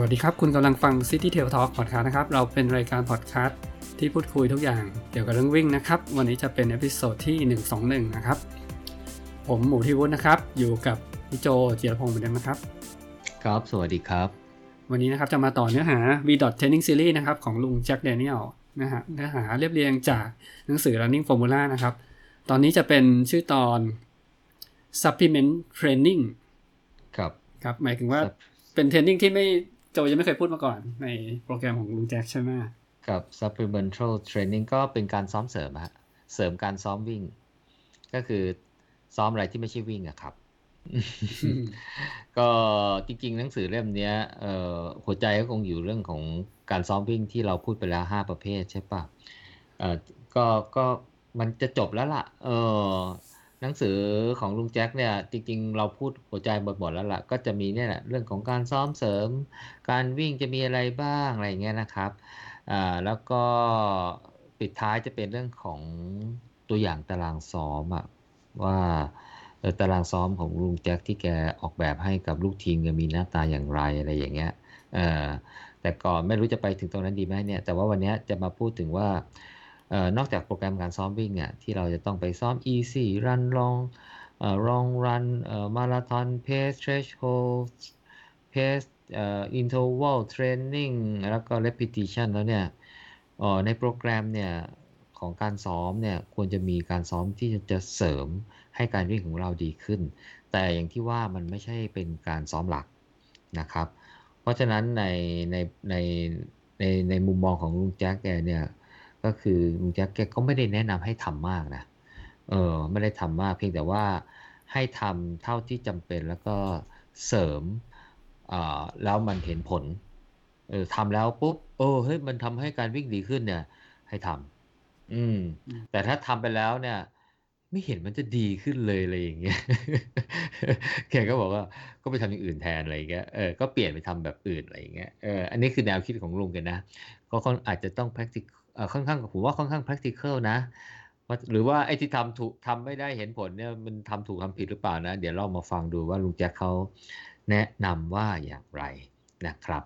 สวัสดีครับ คุณกำลังฟัง City Trail Talk Podcast นะครับ เราเป็นรายการพอดแคสต์ที่พูดคุยทุกอย่างเกี่ยวกับเรื่องวิ่งนะครับ วันนี้จะเป็น episode ที่ 121 นะครับ ผมหมูที่วุฒินะครับ อยู่กับพี่โจเจียรพงศ์เหมือนเดิมนะครับ ครับ สวัสดีครับ วันนี้นะครับจะมาต่อเนื้อหา VDOT Training Series นะครับของลุงแจ็คเดเนียลนะฮะเนื้อหาเรียบเรียงจากหนังสือ Running Formula นะครับ ตอนนี้จะเป็นชื่อตอน Supplement Training ครับ ครับ หมายถึงว่าเป็นเทรนนิ่งที่ไม่ โจยังไม่เคยพูดมาก่อนในโปรแกรมของลุงแจ็คใช่ไหมกับ supplemental training ก็เป็นการซ้อมเสริมฮะเสริมการซ้อมวิ่ง ก็คือซ้อมอะไรที่ไม่ใช่วิ่งอะครับ ก็จริงๆ หนังสือเล่มนี้หัวใจก็คงอยู่เรื่องของการซ้อมวิ่งที่เราพูดไปแล้ว5ประเภทใช่ป่ะก็ก็มันจะจบแล้วล่ะ เออ หนังสือของลุงแจ็คเนี่ย จริง ๆ เราพูดหัวใจหมดๆแล้วล่ะ ก็จะมีเนี่ยแหละเรื่องของการซ้อมเสริม การวิ่งจะมีอะไรบ้างอะไรเงี้ยนะครับอ่าแล้วก็ปิดท้ายจะเป็นเรื่องของตัวอย่างตารางซ้อมอะว่าตารางซ้อมของลุงแจ็คที่แกออกแบบให้กับลูกทีมจะมีหน้าตาอย่างไรอะไรอย่างเงี้ยเออแต่ก่อนไม่รู้จะไปถึงตรงนั้นดีไหมเนี่ยแต่ว่าวันนี้จะมาพูดถึงว่า นอกจากโปรแกรมการซ้อมวิ่งอะที่เราจะต้องไปซ้อม easy run long long run marathon pace threshold pace interval training แล้วก็ repetition แล้วเนี่ยในโปรแกรมเนี่ยของการซ้อมเนี่ยควรจะมีการซ้อมที่จะเสริมให้การวิ่งของเราดีขึ้น แต่อย่างที่ว่ามันไม่ใช่เป็นการซ้อมหลักนะครับ เพราะฉะนั้นในในในในในมุมมองของลุงแจ็คแกเนี่ย ก็คือลุงแจ็คแกก็ไม่ได้แนะนำให้ทำมากนะเออไม่ได้ทำมากเพียงแต่ว่าให้ทำเท่าที่จำเป็นแล้วก็เสริมอ่าแล้วมันเห็นผลเออทำแล้วปุ๊บเออเฮ้ยมันทำให้การวิ่งดีขึ้นเนี่ย ให้ทำอืม แต่ถ้าทำไปแล้วเนี่ย ไม่เห็นมันจะดีขึ้นเลยอะไรอย่างเงี้ยแกก็บอกว่าก็ไปทำอย่างอื่นแทนอะไรอย่างเงี้ยเออก็เปลี่ยนไปทำแบบอื่นอะไรอย่างเงี้ยเอออันนี้คือแนวคิดของลุงกันนะก็อาจจะต้อง practice ค่อนข้างผมว่าค่อนข้าง practical นะหรือว่าไอ้ที่ทำถูกทำไม่ได้เห็นผลเนี่ยมันทำถูกทำผิดหรือเปล่านะ เดี๋ยวเรามาฟังดูว่าลุงแจ็คเขาแนะนำว่าอย่างไรนะครับ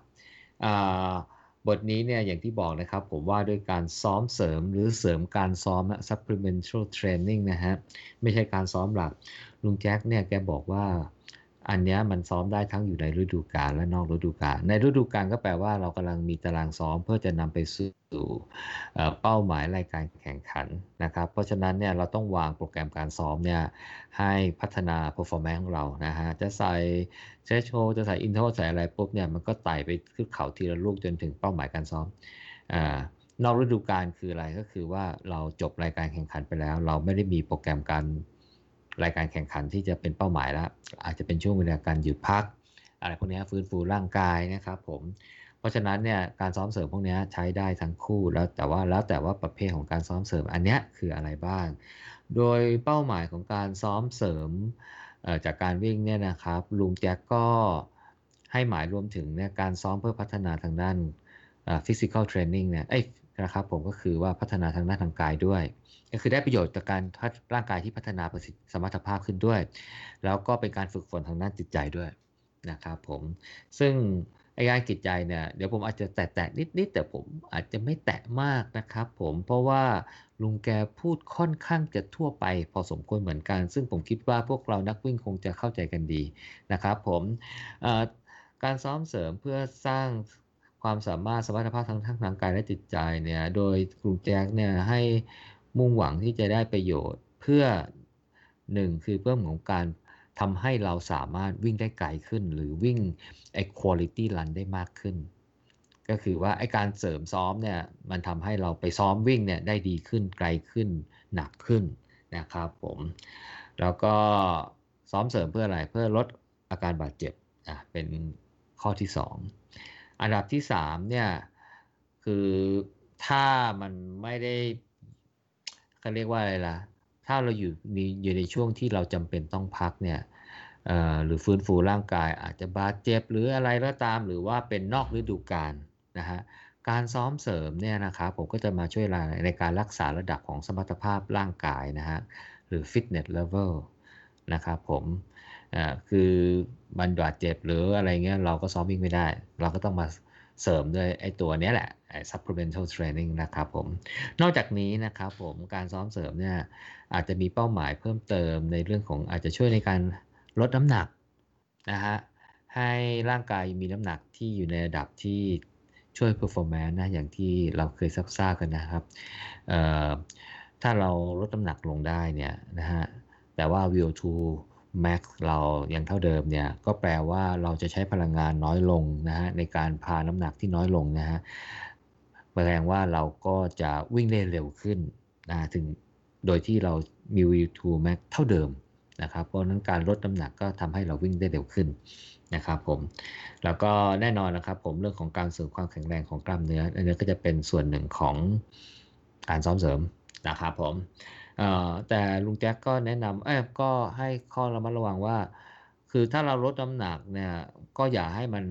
บทนี้เนี่ยอย่างที่บอกนะครับ ผมว่าด้วยการซ้อมเสริมหรือเสริมการซ้อม supplemental training นะฮะ ไม่ใช่การซ้อมหลัก ลุงแจ็คเนี่ยแกบอกว่า อันนี้มันซ้อมได้ทั้งอยู่ในฤดูกาลและนอกฤดูกาล ในฤดูกาลก็แปลว่าเรากำลังมีตารางซ้อมเพื่อจะนำไปสู่เป้าหมายรายการแข่งขันนะครับ เพราะฉะนั้นเนี่ยเราต้องวางโปรแกรมการซ้อมเนี่ยให้พัฒนา performance ของเรานะฮะ จะใส่เชชโชจะใส่อินเทอร์ใส่อะไรปุ๊บเนี่ยมันก็ไต่ไปขึ้นเขาทีละลูกจนถึงเป้าหมายการซ้อมอนอกฤดูกาลคืออะไรก็คือว่าเราจบรายการแข่งขันไปแล้ว เราไม่ได้มีโปรแกรมการ รายการแข่งขันที่จะเป็นเป้าหมายแล้ว อาจจะเป็นช่วงเวลาการหยุดพัก อะไรพวกนี้ฟื้นฟูร่างกายนะครับผมเพราะฉะนั้นเนี่ยการซ้อมเสริมพวกนี้ใช้ได้ทั้งคู่แล้วแต่ว่าแล้วแต่ว่าประเภทของการซ้อมเสริมอันนี้คืออะไรบ้าง โดยเป้าหมายของการซ้อมเสริมจากการวิ่งเนี่ยนะครับลุงแจ็คก็ให้หมายรวมถึงเนี่ยการซ้อมเพื่อพัฒนาทางด้าน physical training เนี่ยนะครับผมก็คือว่าพัฒนาทางด้านทางกายด้วย ก็คือได้ประโยชน์จากการร่างกายที่พัฒนาประสิทธิสมรรถภาพขึ้นด้วย แล้วก็เป็นการฝึกฝนทางด้านจิตใจด้วยนะครับผมซึ่งไอ้การจิตใจเนี่ยเดี๋ยวผมอาจจะแตะๆนิดๆแต่ผมอาจจะไม่แตะมากนะครับผมเพราะว่าลุงแกพูดค่อนข้างจะทั่วไปพอสมควรเหมือนกัน ซึ่งผมคิดว่าพวกเรานักวิ่งคงจะเข้าใจกันดีนะครับผมการซ้อมเสริมเพื่อสร้างความสามารถสมรรถภาพทั้งทางกายและจิตใจเนี่ยโดยกลุ่มแจ็คเนี่ยให้ มุ่งหวังที่จะได้ประโยชน์เพื่อหนึ่งคือเพิ่มของการทำให้เราสามารถวิ่งได้ไกลขึ้น หรือวิ่งไอ้ quality run ได้มากขึ้น ก็คือว่าไอ้การเสริมซ้อมเนี่ยมันทำให้เราไปซ้อมวิ่งเนี่ยได้ดีขึ้นไกลขึ้นหนักขึ้นนะครับผมแล้วก็ซ้อมเสริมเพื่ออะไรเพื่อลดอาการบาดเจ็บอะเป็นข้อที่ 2 อันดับที่3เนี่ยคือถ้ามันไม่ได้ เขาเรียกว่าอะไรล่ะ ถ้าเราอยู่มีอยู่ในช่วงที่เราจำเป็นต้องพักเนี่ยหรือฟื้นฟูร่างกายอาจจะบาดเจ็บหรืออะไรก็ตาม หรือว่าเป็นนอกฤดูกาลนะฮะการซ้อมเสริมเนี่ยนะครับผมก็จะมาช่วยในการรักษาระดับของสมรรถภาพร่างกายนะฮะหรือ fitness level นะครับผมคือมันบาดเจ็บหรืออะไรเงี้ยเราก็ซ้อมวิ่งไม่ได้ เราก็ต้องมา เสริมด้วยไอ้ตัวนี้แหละไอ้ supplemental training นะครับผม นอกจากนี้นะครับผมการซ้อมเสริมเนี่ยอาจจะมีเป้าหมายเพิ่มเติมในเรื่องของอาจจะช่วยในการลดน้ำหนักนะฮะให้ร่างกายมีน้ำหนักที่อยู่ในระดับที่ช่วย performance นะอย่างที่เราเคยซับซ่ากันนะครับถ้าเราลดน้ำหนักลงได้เนี่ยนะฮะแต่ว่า VO2 max เรายังเท่าเดิมเนี่ยก็แปลว่าเราจะใช้พลังงานน้อยลงนะฮะในการพาน้ำหนักที่น้อยลงนะฮะแสดงว่าเราก็จะวิ่งได้เร็วขึ้นนะถึงโดยที่เรามี V2 max เท่าเดิมนะครับเพราะนั้นการลดน้ำหนักก็ทำให้เราวิ่งได้เร็วขึ้นนะครับผมแล้วก็แน่นอนนะครับผมเรื่องของการเสริมความแข็งแรงของกล้ามเนื้ออันนี้ก็จะเป็นส่วนหนึ่งของการซ้อมเสริมนะครับผม แต่ลุงแจ็คก็แนะนำเอ้ก็ให้ข้อระมัดระวังว่า คือถ้าเราลดน้ำหนักเนี่ยก็อย่าให้มัน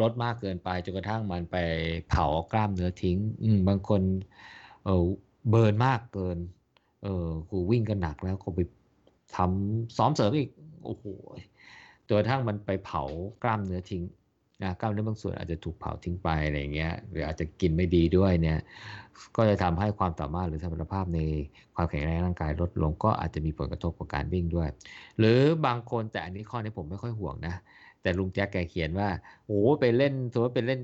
ลดมากเกินไปจนกระทั่งมันไปเผากล้ามเนื้อทิ้งอืบางคนเออเบิร์นมากเกิน เออกูวิ่งกันหนักแล้วก็ไปทำซ้อมเสริมอีก โอ้โหจนกระทั่งมันไปเผากล้ามเนื้อทิ้ง นะกล้ามเนื้อบางส่วนอาจจะถูกเผาทิ้งไปอะไรเงี้ยหรืออาจจะกินไม่ดีด้วยเนี่ยก็จะทำให้ความสามารถหรือสมรรถภาพในความแข็งแรงร่างกายลดลง ก็อาจจะมีผลกระทบกับการวิ่งด้วย หรือบางคนแต่อันนี้ข้อนี้ผมไม่ค่อยห่วงนะ แต่ลุงแจ็คแกเขียนว่าโอ้ไปเล่นสมมติไปเล่น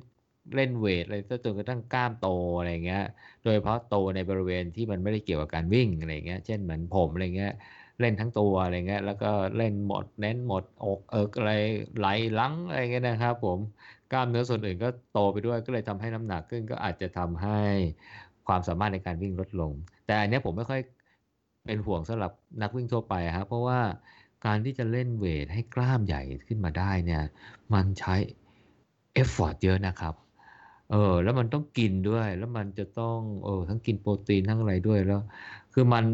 เล่นเวทอะไรจนกระทั่งกล้ามโตอะไรเงี้ย โดยเฉพาะโตในบริเวณที่มันไม่ได้เกี่ยวกับการวิ่งอะไรเงี้ย เช่นเหมือนผมอะไรเงี้ย เล่นทั้งตัวอะไรเงี้ยแล้วก็เล่นหมดเน้นหมดอกเอิกอะไรไหลลังอะไรเงี้ยนะครับผมกล้ามเนื้อส่วนอื่นก็โตไปด้วยก็เลยทำให้น้ำหนักขึ้นก็อาจจะทำให้ความสามารถในการวิ่งลดลง แต่อันนี้ผมไม่ค่อยเป็นห่วงสำหรับนักวิ่งทั่วไปครับเพราะว่าการที่จะเล่นเวทให้กล้ามใหญ่ขึ้นมาได้เนี่ยมันใช้ effort เยอะนะครับเออแล้วมันต้องกินด้วยแล้วมันจะต้องเออทั้งกินโปรตีนทั้งอะไรด้วยแล้ว คือมัน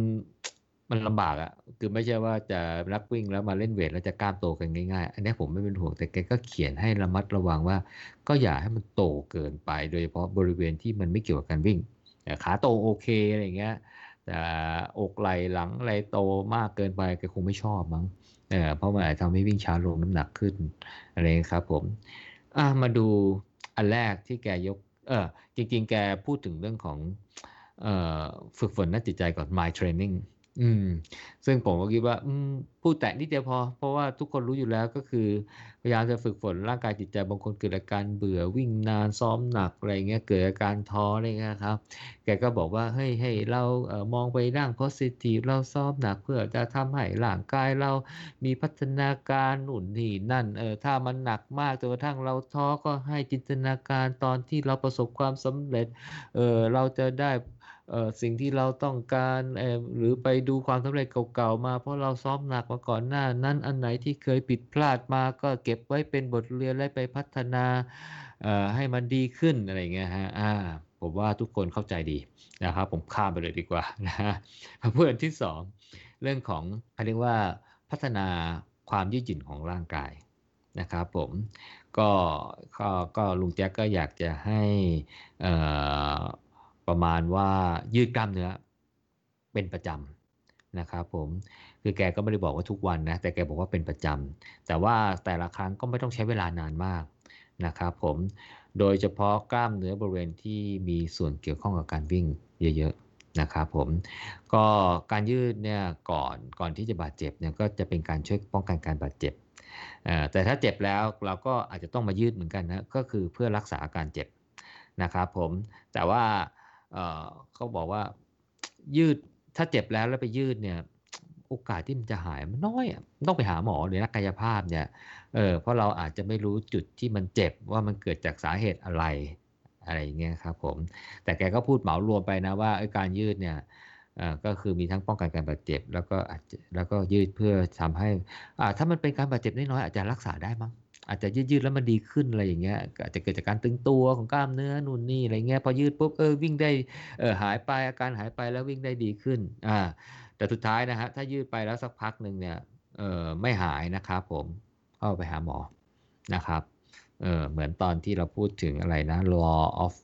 มันลำบากอะ่ะ คือไม่ใช่ว่าจะรักวิ่งแล้วมาเล่นเวทแล้วจะกล้ามโตกันง่ายๆ อันนี้ผมไม่เป็นห่วงแต่แกก็เขียนให้ระมัดระวังว่า ก็อย่าให้มันโตเกินไป โดยเฉพาะบริเวณที่มันไม่เกี่ยวกับการวิ่งขาโตโอเคอะไรเงี้ยแต่อกไหล่หลังอะไรโตมากเกินไปแกคงไม่ชอบมั้งเออเพราะมันอาจทำให้วิ่งช้าลงน้ำหนักขึ้นอะไรครับผมอะมาดูอันแรกที่แกยกเออจริง ๆ แกพูดถึงเรื่องของเออฝึกฝนนักจิตใจก่อน my training อืม ซึ่งผมก็คิดว่า อืมพูดแตะนิดเดียวพอ เพราะว่าทุกคนรู้อยู่แล้วก็คือ พยายามจะฝึกฝนร่างกายจิตใจบางคนเกิดอาการเบื่อวิ่งนานซ้อมหนักอะไรเงี้ยเกิดอาการท้ออะไรเงี้ยครับ แกก็บอกว่าเฮ้ยให้เราเอ่อมองไปด้านโพสิทีฟเราซ้อมหนักเพื่อจะทำให้ร่างกายเรามีพัฒนาการหนุนนี่นั่นเออถ้ามันหนักมากจนกระทั่งเราท้อก็ให้จินตนาการตอนที่เราประสบความสำเร็จเออเราจะได้ สิ่งที่เราต้องการหรือไปดูความสำเร็จเก่าๆมา เพราะเราซ้อมหนักมาก่อนหน้า นั้นอันไหนที่เคยผิดพลาดมาก็เก็บไว้เป็นบทเรียนและไปพัฒนาให้มันดีขึ้นอะไรเงี้ยฮะอ่าผมว่าทุกคนเข้าใจดีนะครับ ผมข้ามไปเลยดีกว่านะฮะเพื่อนที่สองเรื่องของเขาเรียกว่าพัฒนาความยืดหยุ่นของร่างกายนะครับผมก็ก็ก็ลุงแจ็คก็อยากจะให้อ่ ประมาณว่ายืดกล้ามเนื้อเป็นประจำนะครับผมคือแกก็ไม่ได้บอกว่าทุกวันนะแต่แกบอกว่าเป็นประจำแต่ว่าแต่ละครั้งก็ไม่ต้องใช้เวลานานมากนะครับผมโดยเฉพาะกล้ามเนื้อบริเวณที่มีส่วนเกี่ยวข้องกับการวิ่งเยอะๆนะครับผมก็การยืดเนี่ยก่อนก่อนที่จะบาดเจ็บเนี่ยก็จะเป็นการช่วยป้องกันการบาดเจ็บแต่ถ้าเจ็บแล้วเราก็อาจจะต้องมายืดเหมือนกันนะก็คือเพื่อรักษาอาการเจ็บนะครับผมแต่ว่า เขาบอกว่ายืดถ้าเจ็บแล้วแล้วไปยืดเนี่ย โอกาสที่มันจะหายมันน้อยอะต้องไปหาหมอหรือนักกายภาพเนี่ยเออเพราะเราอาจจะไม่รู้จุดที่มันเจ็บว่ามันเกิดจากสาเหตุอะไรอะไรอย่างเงี้ยครับผม แต่แกก็พูดเหมารวมไปนะว่าการยืดเนี่ยก็คือมีทั้งป้องกันการบาดเจ็บ แล้วก็แล้วก็ยืดเพื่อทำให้อ่าถ้ามันเป็นการบาดเจ็บน้อยๆอาจจะรักษาได้มั้ง อาจจะยืดๆแล้วมันดีขึ้นอะไรอย่างเงี้ยอาจจะเกิดจากการตึงตัวของกล้ามเนื้อนู่นนี่อะไรเงี้ยพอยืดปุ๊บเออวิ่งได้เออหายไปอาการหายไปแล้ววิ่งได้ดีขึ้นอ่าแต่สุดท้ายนะฮะถ้ายืดไปแล้วสักพักหนึ่งเนี่ยเออไม่หายนะครับผมเข้าไปหาหมอนะครับเออเหมือนตอนที่เราพูดถึงอะไรนะ law of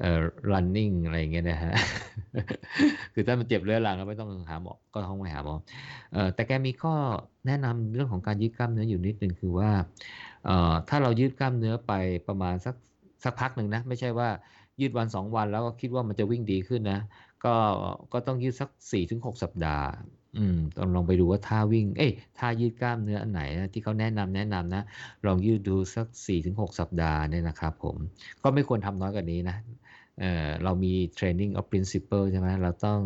เอ่อ running อะไรอย่างเงี้ยนะฮะ คือถ้ามันเจ็บเรื้อรังก็ไม่ต้องหาหมอ ก็ต้องไปหาหมอเอ่อแต่แกมีข้อแนะนำเรื่องของการยืดกล้ามเนื้ออยู่นิดหนึ่งคือว่าเอ่อถ้าเรายืดกล้ามเนื้อไปประมาณสักสักพักหนึ่งนะ ไม่ใช่ว่ายืดวัน 2 วันแล้วก็คิดว่ามันจะวิ่งดีขึ้นนะ ก็ก็ต้องยืดสัก 4-6 สัปดาห์ อืมต้องลองไปดูว่าท่าวิ่ง เอ๊ยท่ายืดกล้ามเนื้ออันไหนนะที่เขาแนะนำแนะนำนะ ลองยืดดูสัก 4-6 สัปดาห์เนี่ยนะครับผม ก็ไม่ควรทำน้อยกว่านี้นะ เรามี training of principle ใช่ไหมเราต้อง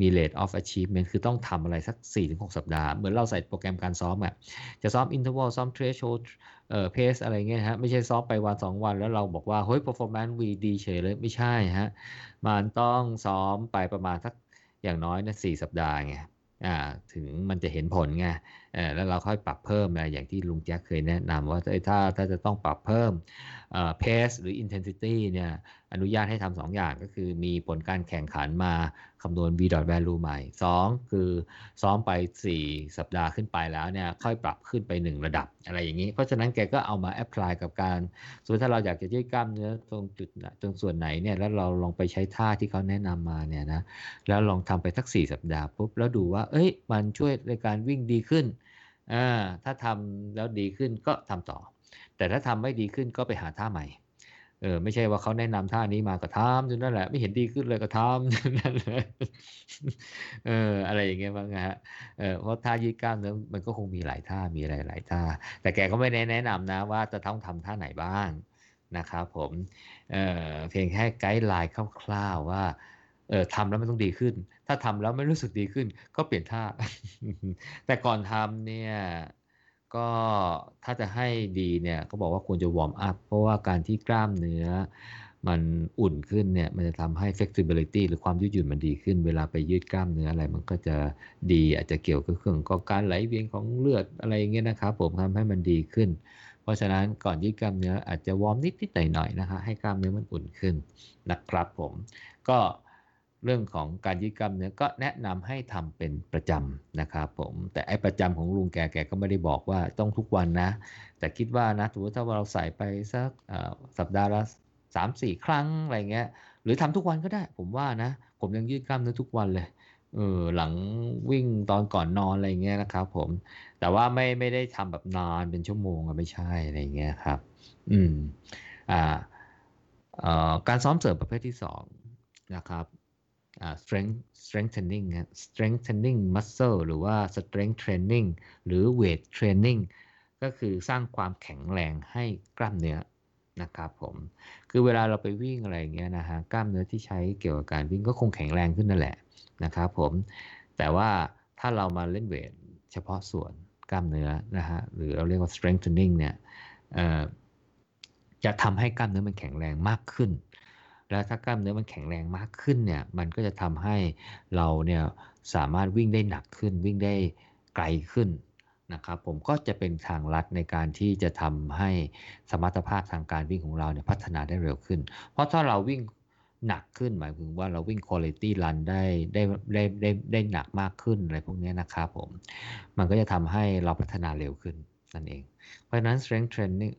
มี rate of achievement คือต้องทำอะไรสัก 4-6 สัปดาห์ เหมือนเราใส่โปรแกรมการซ้อมอะจะซ้อม interval ซ้อม threshold เอ่อ pace อะไรเงี้ยครับไม่ใช่ซ้อมไปวัน 2 วันแล้วเราบอกว่า เฮ้ย performance วีดีเฉยเลย ไม่ใช่ครับมันต้องซ้อมไปประมาณสักอย่างน้อยนะ4สัปดาห์ไงอ่าถึงมันจะเห็นผลไงเอ่อแล้วเราค่อยปรับเพิ่มนะอย่างที่ลุงแจ็คเคยแนะนำว่าเฮ้ยถ้าถ้าจะต้องปรับเพิ่มเอ่อ pace หรือ intensity เนี่ย อนุญาตให้ทำ2อย่างก็คือมีผลการแข่งขันมาคำนวณ v value ใหม่ 2 คือซ้อมไป 4 สัปดาห์ขึ้นไปแล้วเนี่ยค่อยปรับขึ้นไป 1 ระดับอะไรอย่างงี้ เพราะฉะนั้นแกก็เอามาแอพพลายกับการสมมติถ้าเราอยากจะยืดกล้ามเนื้อตรงจุดตรงส่วนไหนเนี่ยแล้วเราลองไปใช้ท่าที่เขาแนะนำมาเนี่ยนะแล้วลองทำไปสัก 4 สัปดาห์ปุ๊บแล้วดูว่าเฮ้ย มันช่วยในการวิ่งดีขึ้นอ่าถ้าทำแล้วดีขึ้นก็ทำต่อ แต่ถ้าทำไม่ดีขึ้นก็ไปหาท่าใหม่ ออไม่ใช่ว่าเขาแนะนำท่านี้มาก็ทำอยู่นั่นแหละ ไม่เห็นดีขึ้นเลยก็ทำอยู่นั่นแหละเอออะไรอย่างเงี้ยบ้างครับเออเพราะท่ายืดกล้ามเนื้อมันก็คงมีหลายท่ามีหลายๆท่า แต่แกก็ไม่ได้แนะนำนะว่าจะต้องทำท่าไหนบ้างนะครับผมเออเพียงแค่ไกด์ไลน์คร่าวๆว่าเออทำแล้วมันต้องดีขึ้น ถ้าทำแล้วไม่รู้สึกดีขึ้น ก็เปลี่ยนท่า แต่ก่อนทำเนี่ย ก็ถ้าจะให้ดีเนี่ยเขาบอกว่าควรจะวอร์มอัปเพราะว่าการที่กล้ามเนื้อ มันอุ่นขึ้นเนี่ยมันจะทำให้ flexibility หรือความยืดหยุ่นมันดีขึ้น เวลาไปยืดกล้ามเนื้ออะไรมันก็จะดีอาจจะเกี่ยวกับเรื่องของการไหลเวียนของเลือดอะไรอย่างเงี้ยนะครับผมทำให้มันดีขึ้น เพราะฉะนั้นก่อนยืดกล้ามเนื้ออาจจะวอร์มนิดๆหน่อยๆนะครับให้กล้ามเนื้อมันอุ่นขึ้นนะครับผมก็ เรื่องของการยืดกล้ามเนื้อก็แนะนำให้ทำเป็นประจำนะครับผมแต่ไอ้ประจำของลุงแกแกก็ไม่ได้บอกว่าต้องทุกวันนะ แต่คิดว่านะสมมุติถ้าเราใส่ไปสักสัปดาห์ละ3-4ครั้งอะไรเงี้ยหรือทำทุกวันก็ได้ ผมว่านะ ผมยังยืดกล้ามเนื้อทุกวันเลยเออหลังวิ่งตอนก่อนนอนอะไรเงี้ยนะครับผมแต่ว่าไม่ไม่ได้ทำแบบนานเป็นชั่วโมงอะไม่ใช่อะไรเงี้ยครับ อืมอ่าการซ้อมเสริมประเภทที่2นะครับ strength strengthening strengthening muscle หรือว่า strength training หรือ weight training ก็คือสร้างความแข็งแรงให้กล้ามเนื้อนะครับผม คือเวลาเราไปวิ่งอะไรอย่างเงี้ยนะครับกล้ามเนื้อที่ใช้เกี่ยวกับการวิ่งก็คงแข็งแรงขึ้นนั่นแหละนะครับผม แต่ว่าถ้าเรามาเล่นเวตเฉพาะส่วนกล้ามเนื้อนะครับหรือเราเรียกว่า strengthening เนี่ยเอ่อจะทำให้กล้ามเนื้อมันแข็งแรงมากขึ้น แล้วถ้ากล้ามเนื้อมันแข็งแรงมากขึ้นเนี่ยมันก็จะทำให้เราเนี่ยสามารถวิ่งได้หนักขึ้น วิ่งได้ไกลขึ้นนะครับผมก็จะเป็นทางลัดในการที่จะทำให้สมรรถภาพทางการวิ่งของเราเนี่ยพัฒนาได้เร็วขึ้น เพราะถ้าเราวิ่งหนักขึ้นหมายถึงว่าเราวิ่ง quality run ได้ได้ได้ได้ได้หนักมากขึ้นอะไรพวกนี้นะครับผมมันก็จะทำให้เราพัฒนาเร็วขึ้นนั่นเอง เพราะฉะนั้น strength training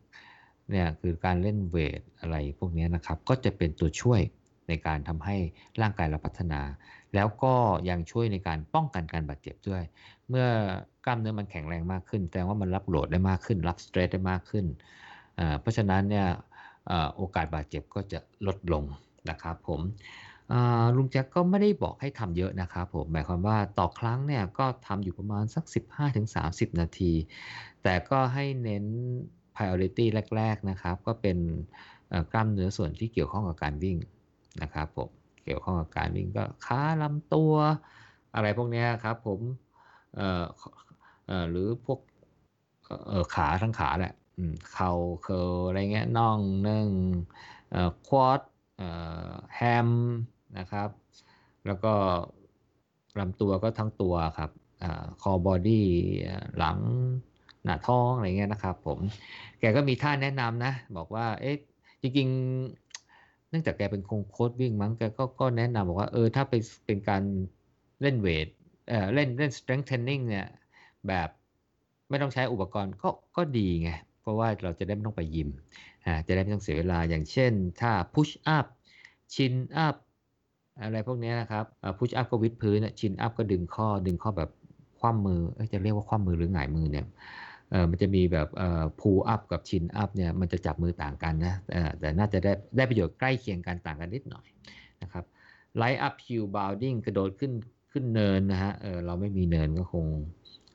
เนี่ยคือการเล่นเวตอะไรพวกนี้นะครับก็จะเป็นตัวช่วยในการทำให้ร่างกายเราพัฒนา แล้วก็ยังช่วยในการป้องกันการบาดเจ็บด้วย เมื่อกล้ามเนื้อมันแข็งแรงมากขึ้นแสดงว่ามันรับโหลดได้มากขึ้น รับสเตรสได้มากขึ้น เพราะฉะนั้นเนี่ยโอกาสบาดเจ็บก็จะลดลงนะครับผมลุงแจ็คก็ไม่ได้บอกให้ทำเยอะนะครับผมหมายความว่าต่อครั้งเนี่ยก็ทำอยู่ประมาณสัก 15-30 นาที แต่ก็ให้เน้น priority แรก ๆนะครับ ก็เป็นกล้ามเนื้อส่วนที่เกี่ยวข้องกับการวิ่งนะครับผมเกี่ยวข้องกับการวิ่งก็ขาลำตัว อะไรพวกนี้ครับผมหรือพวกขาทั้งขาแหละเข่า curl อะไรเงี้ยน่องนึ่งเอ่อ quad เอ่อ ham นะครับ แล้วก็ลำตัวก็ทั้งตัวครับคอ่า core body อ่าหลัง หน้าท้องอะไรเงี้ยนะครับผมแกก็มีท่าแนะนำนะ บอกว่าเอ๊ะจริงๆ เนื่องจากแกเป็นคงโคชวิ่งมั้งแกก็ก็แนะนำบอกว่าเออถ้าไปเป็นการเล่นเวตเอ่อเล่นเล่น strength training เนี่ยแบบไม่ต้องใช้อุปกรณ์ก็ก็ดีไงเพราะว่าเราจะได้ไม่ต้องไปยิมอ่าจะได้ไม่ต้องเสียเวลาอย่างเช่นท่า push up ชินอัพอะไรพวกนี้นะครับพุชอัพก็วิดพื้น ชินอัพก็ดึงข้อ ดึงข้อแบบคว่ำมือ จะเรียกว่าคว่ำมือหรือหงายมือเนี่ย มันจะมีแบบ pull up กับ chin up เนี่ยมันจะจับมือต่างกันนะแต่น่าจะได้ได้ประโยชน์ใกล้เคียงกันต่างกันนิดหน่อยนะครับไลท์ uphill bounding กระโดดขึ้นขึ้นเนินนะฮะเออเราไม่มีเนินก็คง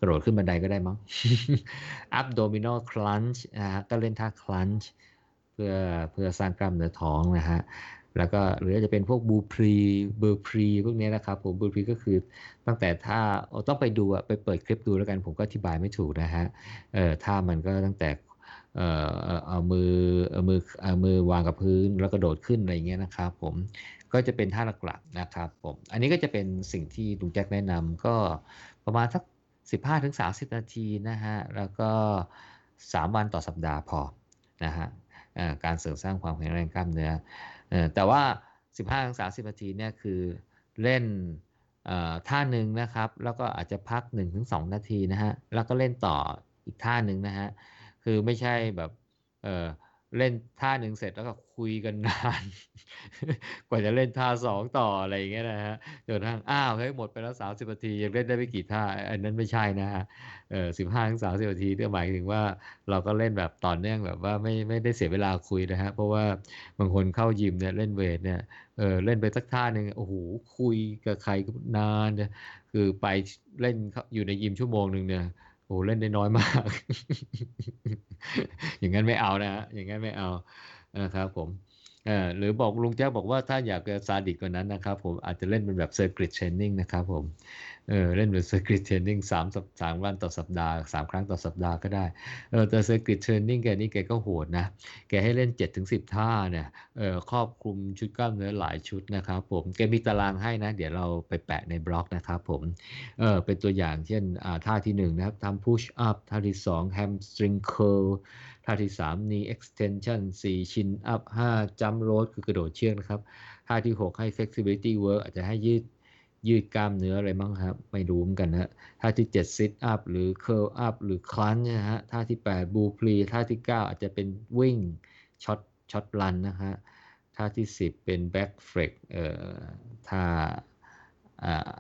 กระโดดขึ้นบันไดก็ได้มั้ง abdominal crunch นะฮะก็เล่นท่า crunch เพื่อเพื่อสร้างกล้ามเนื้อท้องนะฮะ แล้วก็หรือจะเป็นพวก burpeeเบอร์พรีพวกนี้นะครับผมบูพรีก็คือตั้งแต่ท่าต้องไปดูอะไปเปิดคลิปดูแล้วกันผมก็อธิบายไม่ถูกนะฮะเออท่ามันก็ตั้งแต่เอ่อเอามือเอามือเอามือวางกับพื้นแล้วก็โดดขึ้นอะไรเงี้ยนะครับผมก็จะเป็นท่าหลักๆนะครับผมอันนี้ก็จะเป็นสิ่งที่ลุงแจ็คแนะนำก็ประมาณสัก 15-30 นาทีนะฮะแล้วก็ 3 วันต่อสัปดาห์พอนะฮะการเสริมสร้างความแข็งแรงกล้ามเนื้อ แต่ว่า 15-30 นาทีเนี่ยคือเล่นท่าหนึ่งนะครับ แล้วก็อาจจะพัก 1-2 นาทีนะฮะ แล้วก็เล่นต่ออีกท่าหนึ่งนะฮะ คือไม่ใช่แบบเออ เล่นท่าหนึ่งเสร็จแล้วก็คุยกันนาน กว่าจะเล่นท่าสองต่ออะไรอย่างเงี้ยนะฮะจนทั้งอ้าวเฮ้ยหมดไปแล้วสามสิบนาทียังเล่นได้ไม่กี่ท่า อันนั้นไม่ใช่นะฮะเออสิบห้าถึงสามสิบนาทีเนี่ยหมายถึงว่าเราก็เล่นแบบต่อเนื่องแบบว่าไม่ไม่ได้เสียเวลาคุยนะฮะเพราะว่าบางคนเข้ายิมเนี่ยเล่นเวทเนี่ยเออเล่นไปสักท่าหนึ่งโอ้โหคุยกับใครนานเนี่ยคือไปเล่นอยู่ในยิมชั่วโมงหนึ่งเนี่ย โอ้เล่นได้น้อยมาก อย่างนั้นไม่เอานะฮะ อย่างนั้นไม่เอานะครับผมหรือบอกลุงแจ๊บอกว่าถ้าอยากจะซาดิสต์กว่านั้นนะครับผมอาจจะเล่นเป็นแบบ circuit training นะครับผม เออเล่นเป็น circuit training สามสามวันต่อสัปดาห์สามครั้งต่อสัปดาห์ก็ได้เออแต่ circuit training แกนี่แกก็โหดนะ แกให้เล่น7 ถึงสิบท่าเนี่ยเออครอบคลุมชุดกล้ามเนื้อหลายชุดนะครับผมแกมีตารางให้นะ เดี๋ยวเราไปแปะในบล็อกนะครับผมเออเป็นตัวอย่างเช่นอ่าท่าที่1นะครับทำ push up ท่าที่2 hamstring curl ท่าที่ 3 knee extension 4 chin up 5 jump rope คือกระโดดเชือกนะครับ ท่าที่ 6 ให้ flexibility work อาจจะให้ยืด ยืดกล้ามเนื้ออะไรบ้างครับ ไม่รู้เหมือนกันนะท่าที่7 sit up หรือ curl up หรือ crunch นะฮะท่าที่8 blue p l e ท่าที่ 9 อาจจะเป็นวิ่งช็อตช็อตรันนะฮะท่าที่ 10 เป็น back flex เอ่อท่า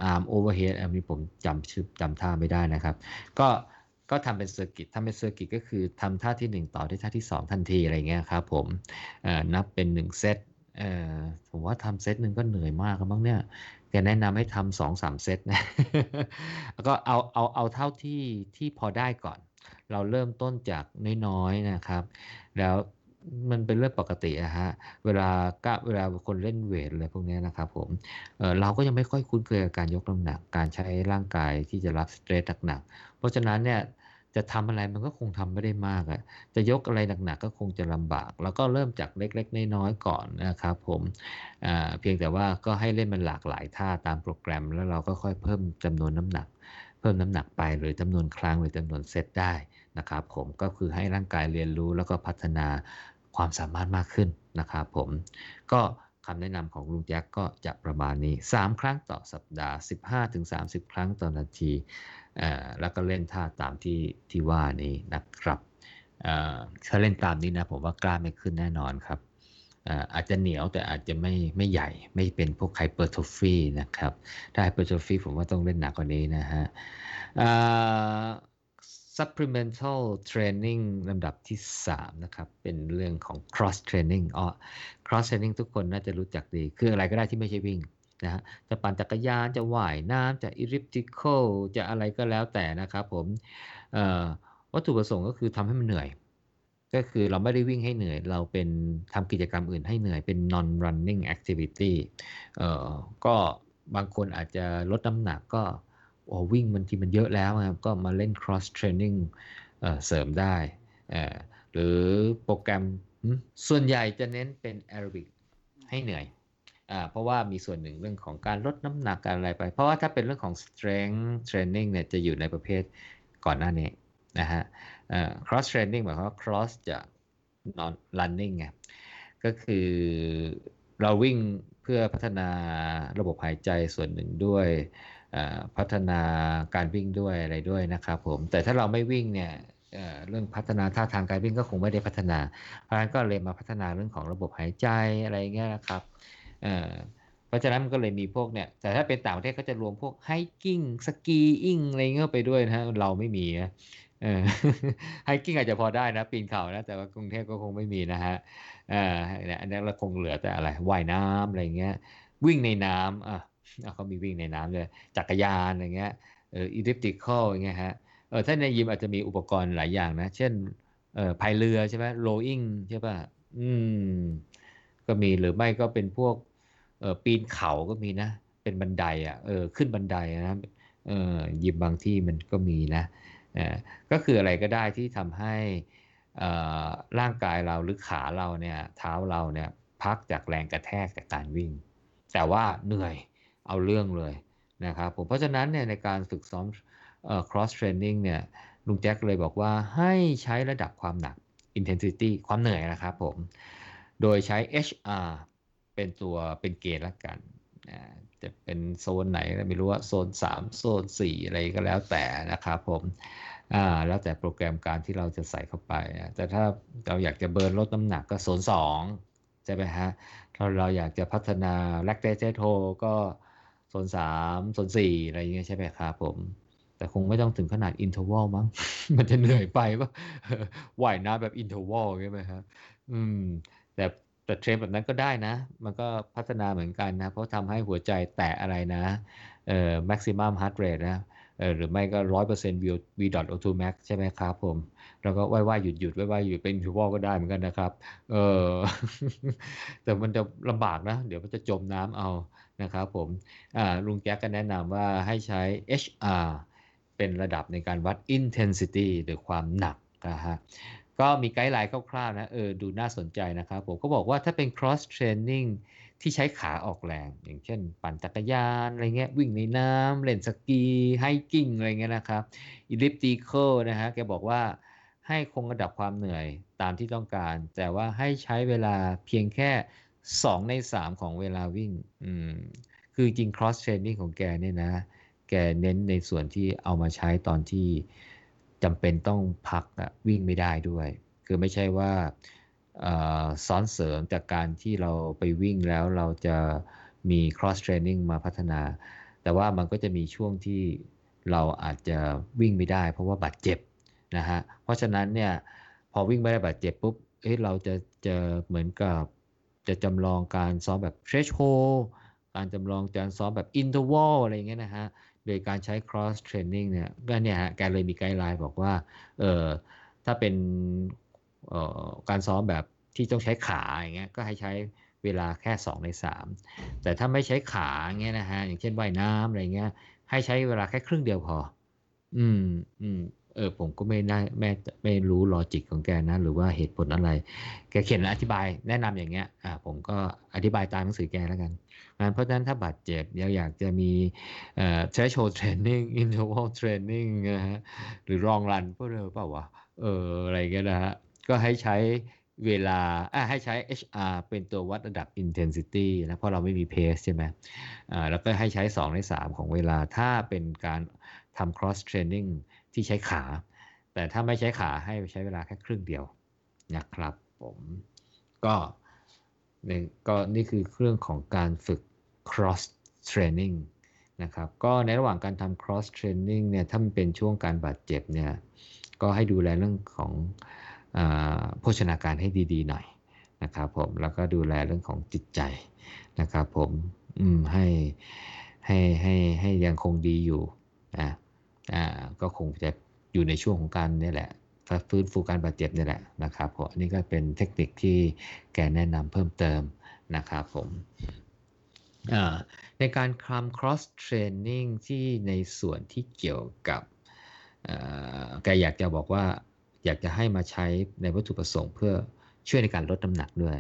อาร์มโอเวอร์เฮดอันนี้ผมจำชื่อจำท่าไม่ได้นะครับ ก็ก็ทำเป็นเซอร์กิตทำเป็นเซอร์กิตก็คือทำท่าที่ 1 ต่อที่ท่าที่ 2 ทันทีอะไรเงี้ยครับผมนับเป็น 1 เซตผมว่าทำเซตหนึ่งก็เหนื่อยมากครับบ้างเนี่ย แกแนะนำให้ทำสองสามเซตนะแล้วก็เอาเอาเอาเท่าที่ที่พอได้ก่อน เราเริ่มต้นจากน้อยๆนะครับ แล้วมันเป็นเรื่องปกติอะฮะ เวลาก็เวลาคนเล่นเวทอะไรพวกนี้นะครับผมเเราก็ยังไม่ค่อยคุ้นเคยกับการยกน้ำหนัก การใช้ร่างกายที่จะรับสเตรสหนักๆ เพราะฉะนั้นเนี่ย จะทำอะไรมันก็คงทำไม่ได้มากอะจะยกอะไรหนักๆก็คงจะลำบาก แล้วก็เริ่มจากเล็กๆ น้อยๆก่อนนะครับผมเพียงแต่ว่าก็ให้เล่นมันหลากหลายท่าตามโปรแกรม แล้วเราก็ค่อยเพิ่มจำนวนน้ำหนัก เพิ่มน้ำหนักไปหรือจำนวนครั้งหรือจำนวนเซตได้นะครับผมก็คือให้ร่างกายเรียนรู้แล้วก็พัฒนาความสามารถมากขึ้นนะครับผมก็คำแนะนำของลุงแจ็คก็จะประมาณนี้ 3 ครั้งต่อสัปดาห์ 15-30 ครั้งต่อนาที แล้วก็เล่นท่าตามที่ที่ว่านี้นะครับถ้าเล่นตามนี้นะผมว่ากล้าไม่ขึ้นแน่นอนครับอาจจะเหนียวแต่อาจจะไม่ไม่ใหญ่ไม่เป็นพวกไฮเปอร์โทฟีนะครับ ถ้าไฮเปอร์โทฟีผมว่าต้องเล่นหนักกว่านี้นะฮะ supplemental training ลำดับที่ 3 นะครับ เป็นเรื่องของ cross training อ๋อ cross training ทุกคนน่าจะรู้จักดี คืออะไรก็ได้ที่ไม่ใช่วิ่ง นะฮะจะปั่นจักรยานจะว่ายน้ำจะ elliptical จะอะไรก็แล้วแต่นะครับผมวัตถุประสงค์ก็คือทำให้มันเหนื่อย ก็คือเราไม่ได้วิ่งให้เหนื่อย เราเป็นทำกิจกรรมอื่นให้เหนื่อยเป็น non running activity เออก็บางคนอาจจะลดน้ำหนักก็วิ่งมันทีมันเยอะแล้วครับก็มาเล่น cross training เเสริมได้หรือโปรแกรมส่วนใหญ่จะเน้นเป็นแอโรบิกให้เหนื่อย เพราะว่ามีส่วนหนึ่งเรื่องของการลดน้ำหนักการอะไรไป เพราะว่าถ้าเป็นเรื่องของ strength training เนี่ยจะอยู่ในประเภทก่อนหน้านี้นะฮะ cross training หมายความว่า cross จะ non running ไงก็คือเราวิ่งเพื่อพัฒนาระบบหายใจส่วนหนึ่งด้วยพัฒนาการวิ่งด้วยอะไรด้วยนะครับผม แต่ถ้าเราไม่วิ่งเนี่ยเรื่องพัฒนาท่าทางการวิ่งก็คงไม่ได้พัฒนา เพราะฉะนั้นก็เลยมาพัฒนาเรื่องของระบบหายใจอะไรเงี้ยนะครับ เพราะฉะนั้นมันก็เลยมีพวกเนี่ย แต่ถ้าเป็นต่างประเทศก็จะรวมพวก hiking skiing อะไรเงี้ยไปด้วยนะเราไม่มีนะ hiking อาจจะพอได้นะ ปีนเขานะ แต่ว่ากรุงเทพก็คงไม่มีนะฮะเนี่ยอันนี้เราคงเหลือแต่อะไรว่ายน้ำอะไรเงี้ย วิ่งในน้ำอะเขามีวิ่งในน้ำเลยจักรยานอะไรเงี้ยเอออิเล็กทริคอลอย่างเงี้ยฮะเออถ้าในยิมอาจจะมีอุปกรณ์หลายอย่างนะ เช่นเออพายเรือใช่ไหมโรอิงใช่ป่ะอืมก็มีหรือไม่ก็เป็นพวก เออปีนเขาก็มีนะ เป็นบันไดอะเออขึ้นบันไดนะเออยิมบางที่มันก็มีนะเออก็คืออะไรก็ได้ที่ทำให้ร่างกายเราหรือขาเราเนี่ยเท้าเราเนี่ยพักจากแรงกระแทกจากการวิ่ง แต่ว่าเหนื่อยเอาเรื่องเลยนะครับผมเพราะฉะนั้นเนี่ยในการฝึกซ้อม cross training เนี่ยลุงแจ็คเลยบอกว่าให้ใช้ระดับความหนัก intensity ความเหนื่อยนะครับผม โดยใช้ HR เป็นตัวเป็นเกณฑ์ละกันจะเป็นโซนไหนไม่รู้ว่าโซน 3 โซน 4 อะไรก็แล้วแต่นะครับผมอ่าแล้วแต่โปรแกรมการที่เราจะใส่เข้าไป แต่ถ้าเราอยากจะเบิร์นลดน้ำหนักก็โซน 2 ใช่ไหมฮะถ้าเราอยากจะพัฒนา lactate threshold ก็โซน 3 โซน 4 อะไรอย่างเงี้ยใช่ไหมครับผม แต่คงไม่ต้องถึงขนาด interval มั้ง มันจะเหนื่อยไปว่าว่ายน้ำแบบ interval ใช่ไหมครับอืมแต่ แต่ train แบบนั้นก็ได้นะ มันก็พัฒนาเหมือนกันนะ เพราะทำให้หัวใจแตะอะไรนะ เอ่อ maximum heart rate นะเออหรือไม่ก็ร้อยเปอร์เซ็นต์ v v dot o 2 max ใช่ไหมครับผม แล้วก็ว่ายว่ายหยุดหยุดว่ายว่ายหยุดเป็นอินเทอลก็ได้เหมือนกันนะครับ เออ แต่มันจะลำบากนะ เดี๋ยวมันจะจมน้ำเอานะครับผม อ่า ลุงแจ๊กก็แนะนำว่าให้ใช้ HR เป็นระดับในการวัด intensity หรือความหนักนะฮะ ก็มีไกด์ไลน์คร่าวๆนะเออดูน่าสนใจนะครับผมก็บอกว่าถ้าเป็น cross training ที่ใช้ขาออกแรง อย่างเช่น ปั่นจักรยานอะไรเงี้ยวิ่งในน้ำเล่นสกีไฮกิ้งอะไรเงี้ยนะครับ elliptical นะฮะแกบอกว่าให้คงระดับความเหนื่อยตามที่ต้องการ แต่ว่าให้ใช้เวลาเพียงแค่ 2 ใน 3 ของเวลาวิ่งอืมคือจริง cross training ของแกเนี่ยนะ แกเน้นในส่วนที่เอามาใช้ตอนที่ จำเป็นต้องพักอะวิ่งไม่ได้ด้วย คือไม่ใช่ว่าซ้อนเสริมจากการที่เราไปวิ่งแล้วเราจะมี cross training มาพัฒนา แต่ว่ามันก็จะมีช่วงที่เราอาจจะวิ่งไม่ได้ เพราะว่าบาดเจ็บนะฮะ เพราะฉะนั้นเนี่ยพอวิ่งไม่ได้บาดเจ็บปุ๊บเอ้เราจะจะเหมือนกับจะจำลองการซ้อมแบบ threshold การจำลองการซ้อมแบบ interval อะไรอย่างเงี้ยนะฮะ โดยการใช้ cross training เนี่ยก็เนี่ยฮะแกเลยมีไกด์ไลน์บอกว่าเออถ้าเป็นออการซ้อมแบบที่ต้องใช้ขาอย่างเงี้ยก็ให้ใช้เวลาแค่ 2 ใน 3 แต่ถ้าไม่ใช้ขาเงี้ยนะฮะอย่างเช่นว่ายน้ำอะไรเงี้ยให้ใช้เวลาแค่ครึ่งเดียวพอ อืมอืม เออผมก็ไม่ได้ไม่ไม่รู้ลอจิกของแกนะ หรือว่าเหตุผลอะไร แกเขียนอธิบายแนะนำอย่างเงี้ยอ่าผมก็อธิบายตามหนังสือแกแล้วกันเพราะฉะนั้นถ้าบาดเจ็บอยากอยากจะมีเอ่อ threshold training interval training นะฮะหรือ long run พวกเดิมเปล่าวะเอออะไรเงี้ยนะฮะก็ให้ใช้เวลาอ่าให้ใช้ HR เป็นตัววัดระดับ intensity นะเพราะเราไม่มี pace ใช่ไหมอ่าแล้วก็ให้ใช้ 2 ใน 3 ของเวลาถ้าเป็นการทำ cross training ที่ใช้ขา แต่ถ้าไม่ใช้ขาให้ใช้เวลาแค่ครึ่งเดียวนะครับผมก็นี่ก็นี่คือเครื่องของการฝึก cross training นะครับก็ในระหว่างการทำ cross training เนี่ยถ้ามันเป็นช่วงการบาดเจ็บเนี่ยก็ให้ดูแลเรื่องของอโภชนาการให้ดีๆหน่อยนะครับผมแล้วก็ดูแลเรื่องของจิตใจนะครับผมอืมให้ให้ให้ให้ยังคงดีอยู่นะ อ่าก็คงจะอยู่ในช่วงของการนี่แหละฟื้นฟูการบาดเจ็บนี่แหละนะครับผมอันนี้ก็เป็นเทคนิคที่แกแนะนำเพิ่มเติมนะครับผมในการคลำ cross training ที่ในส่วนที่เกี่ยวกับแกอยากจะบอกว่าอยากจะให้มาใช้ในวัตถุประสงค์เพื่อช่วยในการลดน้ำหนักด้วย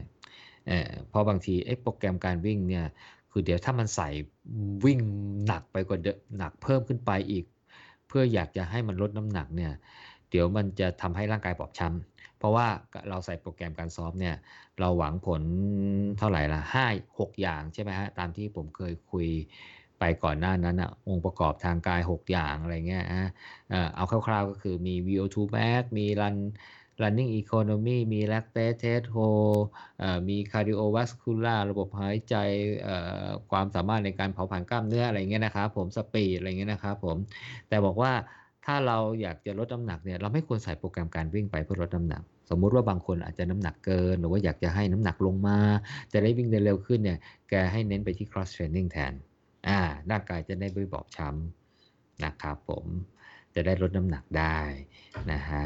เพราะบางทีโปรแกรมการวิ่งเนี่ยคือเดี๋ยวถ้ามันใส่วิ่งหนักไปกว่าเดิมหนักเพิ่มขึ้นไปอีก พื่ออยากจะให้มันลดน้ำหนักเนี่ยเดี๋ยวมันจะทำให้ร่างกายบอบช้ำเพราะว่าเราใส่โปรแกรมการซ้อมเนี่ยเราหวังผลเท่าไหร่ละห้าหกอย่างใช่ไหมฮะตามที่ผมเคยคุยไปก่อนหน้านั้นอะองค์ประกอบทางกาย 6 อย่างอะไรเงี้ยฮะเอาคร่าวๆก็คือมี VO2 max มีรัน running economy มี lactate test hold มี cardiovascular ระบบหายใจความสามารถในการเผาผลาญกล้ามเนื้ออะไรเงี้ยนะครับผมสปีดอะไรเงี้ยนะครับผมแต่บอกว่าถ้าเราอยากจะลดน้ำหนักเนี่ยเราไม่ควรใส่โปรแกรมการวิ่งไปเพื่อลดน้ำหนัก สมมุติว่าบางคนอาจจะน้ำหนักเกิน หรือว่าอยากจะให้น้ำหนักลงมา จะได้วิ่งได้เร็วขึ้นเนี่ยแกให้เน้นไปที่ cross training แทนอ่าร่างกายจะได้ไม่บอบช้ำนะครับผม จะได้ลดน้ำหนักได้นะฮะ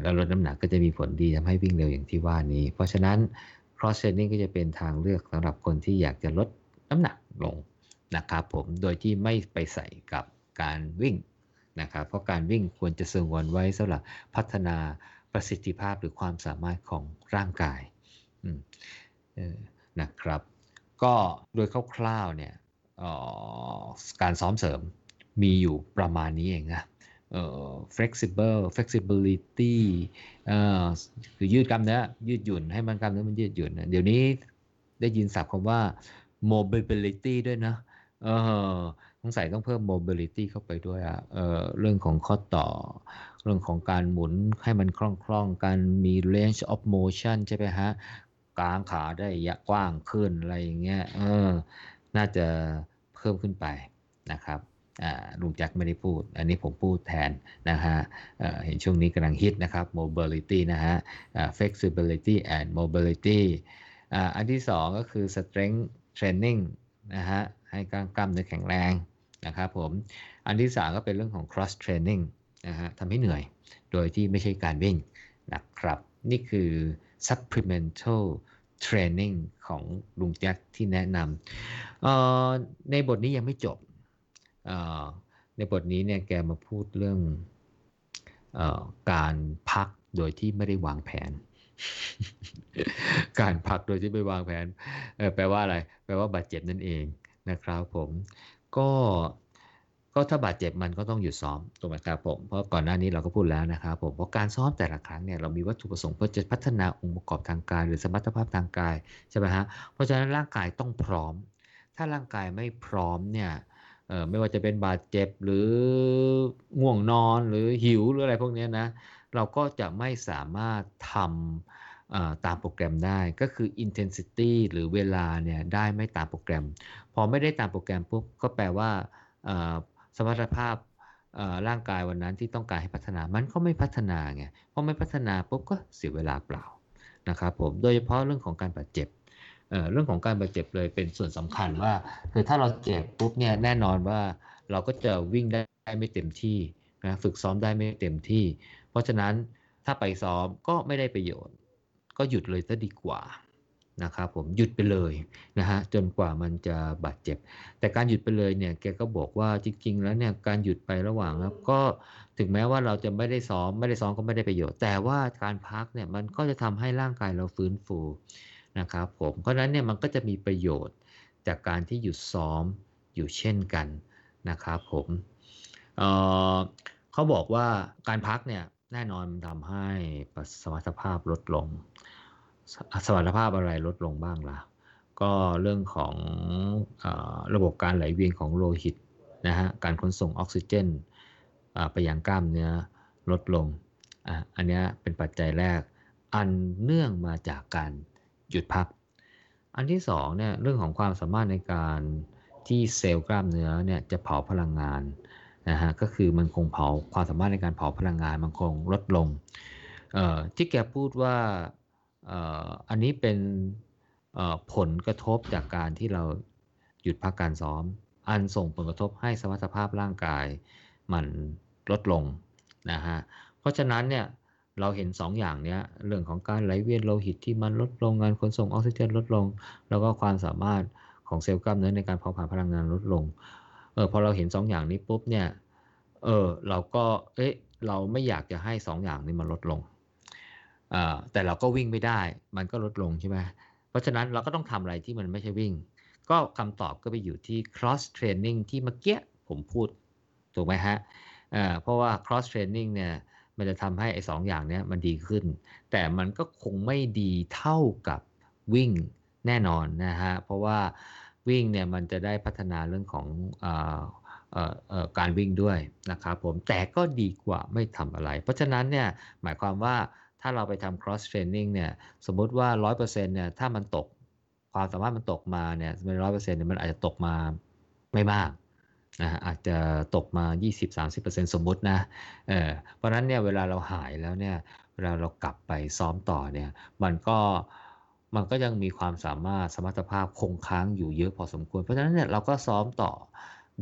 แล้วลดน้ำหนักก็จะมีผลดีทำให้วิ่งเร็วอย่างที่ว่านี้ เพราะฉะนั้น cross training ก็จะเป็นทางเลือกสำหรับคนที่อยากจะลดน้ำหนักลงนะครับผมโดยที่ไม่ไปใส่กับการวิ่งนะครับเพราะการวิ่งควรจะสงวนไว้สำหรับพัฒนาประสิทธิภาพหรือความสามารถของร่างกายนะครับ ก็โดยคร่าวๆเนี่ยการซ้อมเสริม มีอยู่ประมาณนี้เองนะเอ่อ flexible flexibility เอ่อคือยืดกล้ามเนื้อยืดหยุ่นให้มันกล้ามเนื้อมันยืดหยุ่นนะเดี๋ยวนี้ได้ยินศัพท์คำว่า mobility ด้วยนะเออสงสัยต้องเพิ่ม mobility เข้าไปด้วยอะเออเรื่องของข้อต่อ เรื่องของการหมุนให้มันคล่องๆ การมี range of motion ใช่ไหมฮะกางขาได้ยะกว้างขึ้นอะไรอย่างเงี้ย เออ น่าจะเพิ่มขึ้นไปนะครับ ลุงแจ็คไม่ได้พูด อันนี้ผมพูดแทนนะฮะเเห็นช่วงนี้กำลังฮิตนะครับ mobility นะฮะ flexibility and mobility อ,อันที่สองก็คือ strength training นะฮะให้กล้ามกล้ามเนื้อแข็งแรงนะครับผม อันที่สามก็เป็นเรื่องของ cross training นะฮะทำให้เหนื่อย โดยที่ไม่ใช่การวิ่งนะครับ นี่คือ supplemental training ของลุงแจ็คที่แนะนำในบทนี้ยังไม่จบ ในบทนี้เนี่ยแกมาพูดเรื่องอการพักโดยที่ไม่ได้วางแผน การพักโดยที่ไม่วางแผนแปลว่าอะไร แปลว่าบาดเจ็บนั่นเองนะครับผมก็ก็ถ้าบาดเจ็บมันก็ต้องหยุดซ้อมถูกไหมครับผมเพราะก่อนหน้านี้เราก็พูดแล้วนะครับผมเพราะการซ้อมแต่ละครั้งเนี่ยเรามีวัตถุประสงค์เพื่อจะพัฒนาองค์ประกอบทางกาย หรือสมรรถภาพทางกายใช่ไหมฮะเพราะฉะนั้นร่างกายต้องพร้อม ถ้าร่างกายไม่พร้อมเนี่ย ไม่ว่าจะเป็นบาดเจ็บหรือง่วงนอนหรือหิวหรืออะไรพวกนี้นะเราก็จะไม่สามารถทำเอ่อตามโปรแกรมได้ก็คือ intensity หรือเวลาเนี่ยได้ไม่ตามโปรแกรม พอไม่ได้ตามโปรแกรมปุ๊บก็แปลว่าเอ่อสมรรถภาพเอ่อร่างกายวันนั้นที่ต้องการให้พัฒนามันก็ไม่พัฒนาไงพอไม่พัฒนาปุ๊บก็เสียเวลาเปล่านะครับผมโดยเฉพาะเรื่องของการบาดเจ็บ เอ่อเรื่องของการบาดเจ็บเลยเป็นส่วนสำคัญว่า คือถ้าเราเจ็บปุ๊บเนี่ยแน่นอนว่าเราก็จะวิ่งได้ไม่เต็มที่นะฝึกซ้อมได้ไม่เต็มที่ เพราะฉะนั้นถ้าไปซ้อมก็ไม่ได้ประโยชน์ ก็หยุดเลยซะดีกว่านะครับผมหยุดไปเลยนะฮะจนกว่ามันจะบาดเจ็บ แต่การหยุดไปเลยเนี่ยแกก็บอกว่าจริง ๆ แล้วเนี่ยการหยุดไประหว่างแล้วก็ถึงแม้ว่าเราจะไม่ได้ซ้อมไม่ได้ซ้อมก็ไม่ได้ประโยชน์ แต่ว่าการพักเนี่ยมันก็จะทำให้ร่างกายเราฟื้นฟู นะครับผมเพราะนั้นเนี่ยมันก็จะมีประโยชน์จากการที่หยุดซ้อมอยู่เช่นกันนะครับผมเเขาบอกว่าการพักเนี่ยแน่นอนมันทำให้สมรรถภาพลดลงสสมรรถภาพอะไรลดลงบ้างล่ะ ก็เรื่องของอระบบการไหลเวียนของโลหิตนะฮะการขนส่งออกซิเจนไปยังกล้ามเนื้อลดลงอ,อันนี้เป็นปัจจัยแรก อันเนื่องมาจากการ หยุดพัก อันที่สองเนี่ยเรื่องของความสามารถในการที่เซลล์กล้ามเนื้อเนี่ยจะเผาพลังงานนะฮะก็คือมันคงเผาความสามารถในการเผาพลังงานมันคงลดลงเอ่อที่แกพูดว่าเอ่ออันนี้เป็นเอ่อผลกระทบจากการที่เราหยุดพักการซ้อม อันส่งผลกระทบให้สมรรถภาพร่างกายมันลดลงนะฮะเพราะฉะนั้นเนี่ย เราเห็น2ออย่างเนี้ยเรื่องของการไหลเวียนโลหิตที่มันลดลงการขนส่งออกซิเจนลดลง แล้วก็ความสามารถของเซลล์กล้ามเนื้อในการเผาผลาญพลังงานลดลงเออพอเราเห็น2ออย่างนี้ปุ๊บเนี่ยเออเราก็เอ๊ะเราไม่อยากจะให้2ออย่างนี้มันลดลงอ่าแต่เราก็วิ่งไม่ได้ มันก็ลดลงใช่ไหมเพราะฉะนั้นเราก็ต้องทำอะไรที่มันไม่ใช่วิ่ง ก็คำตอบก็ไปอยู่ที่ cross training ที่เมื่อกี้ผมพูดถูกไหมฮะอ่าเพราะว่า cross training เนี่ย มันจะทำให้ไอ้สองอย่างเนี้ยมันดีขึ้น แต่มันก็คงไม่ดีเท่ากับวิ่งแน่นอนนะฮะ เพราะว่าวิ่งเนี่ยมันจะได้พัฒนาเรื่องของอ่าอ่อเอ่อการวิ่งด้วยนะครับผม แต่ก็ดีกว่าไม่ทำอะไร เพราะฉะนั้นเนี่ยหมายความว่าถ้าเราไปทำ cross training เนี่ยสมมุติว่า 100%เนี่ยถ้ามันตกความสามารถมันตกมาเนี่ยเป็นร้อยเปอร์เซ็นต์เนี่ยมันอาจจะตกมาไม่มาก นะอาจจะตกมา 20-30%สมมุตินะเออเพราะนั้นเนี่ยเวลาเราหายแล้วเนี่ยเวลาเรากลับไปซ้อมต่อเนี่ยมันก็มันก็ยังมีความสามารถสมรรถภาพคงค้างอยู่เยอะพอสมควร เพราะฉะนั้นเนี่ยเราก็ซ้อมต่อ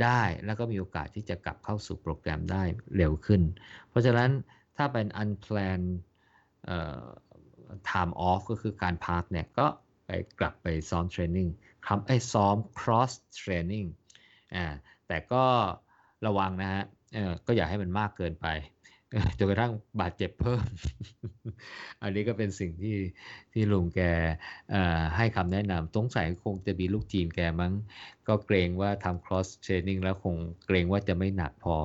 ได้แล้วก็มีโอกาสที่จะกลับเข้าสู่โปรแกรมได้เร็วขึ้น เพราะฉะนั้นถ้าเป็น unplanned time off ก็คือการพักเนี่ยก็ไปกลับไปซ้อมเทรนนิ่งคำไอ้ซ้อม cross training อ่า แต่ก็ระวังนะฮะเออก็อย่าให้มันมากเกินไปจนกระทั่งบาดเจ็บเพิ่ม อันนี้ก็เป็นสิ่งที่ที่ลุงแกให้คำแนะนำสงสัยคงจะมีลูกจีนแกมั้ง ก็เกรงว่าทำ cross training แล้วคงเกรงว่าจะไม่หนักพอ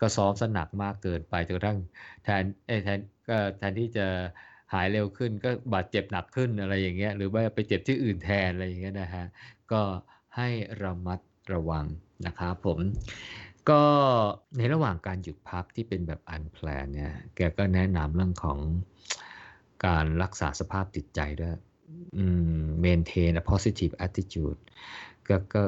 ก็ซ้อมสนักมากเกินไปจนกระทั่งแทนแทนก็แทนที่จะหายเร็วขึ้นก็บาดเจ็บหนักขึ้นอะไรอย่างเงี้ย หรือว่าไปเจ็บที่อื่นแทนอะไรอย่างเงี้ยนะฮะ ก็ให้ระมัดระวัง นะครับผมก็ในระหว่างการหยุดพักที่เป็นแบบอันแพลนเนี่ย แกก็แนะนำเรื่องของการรักษาสภาพจิตใจด้วยอืม maintain a positive attitude ก็ก็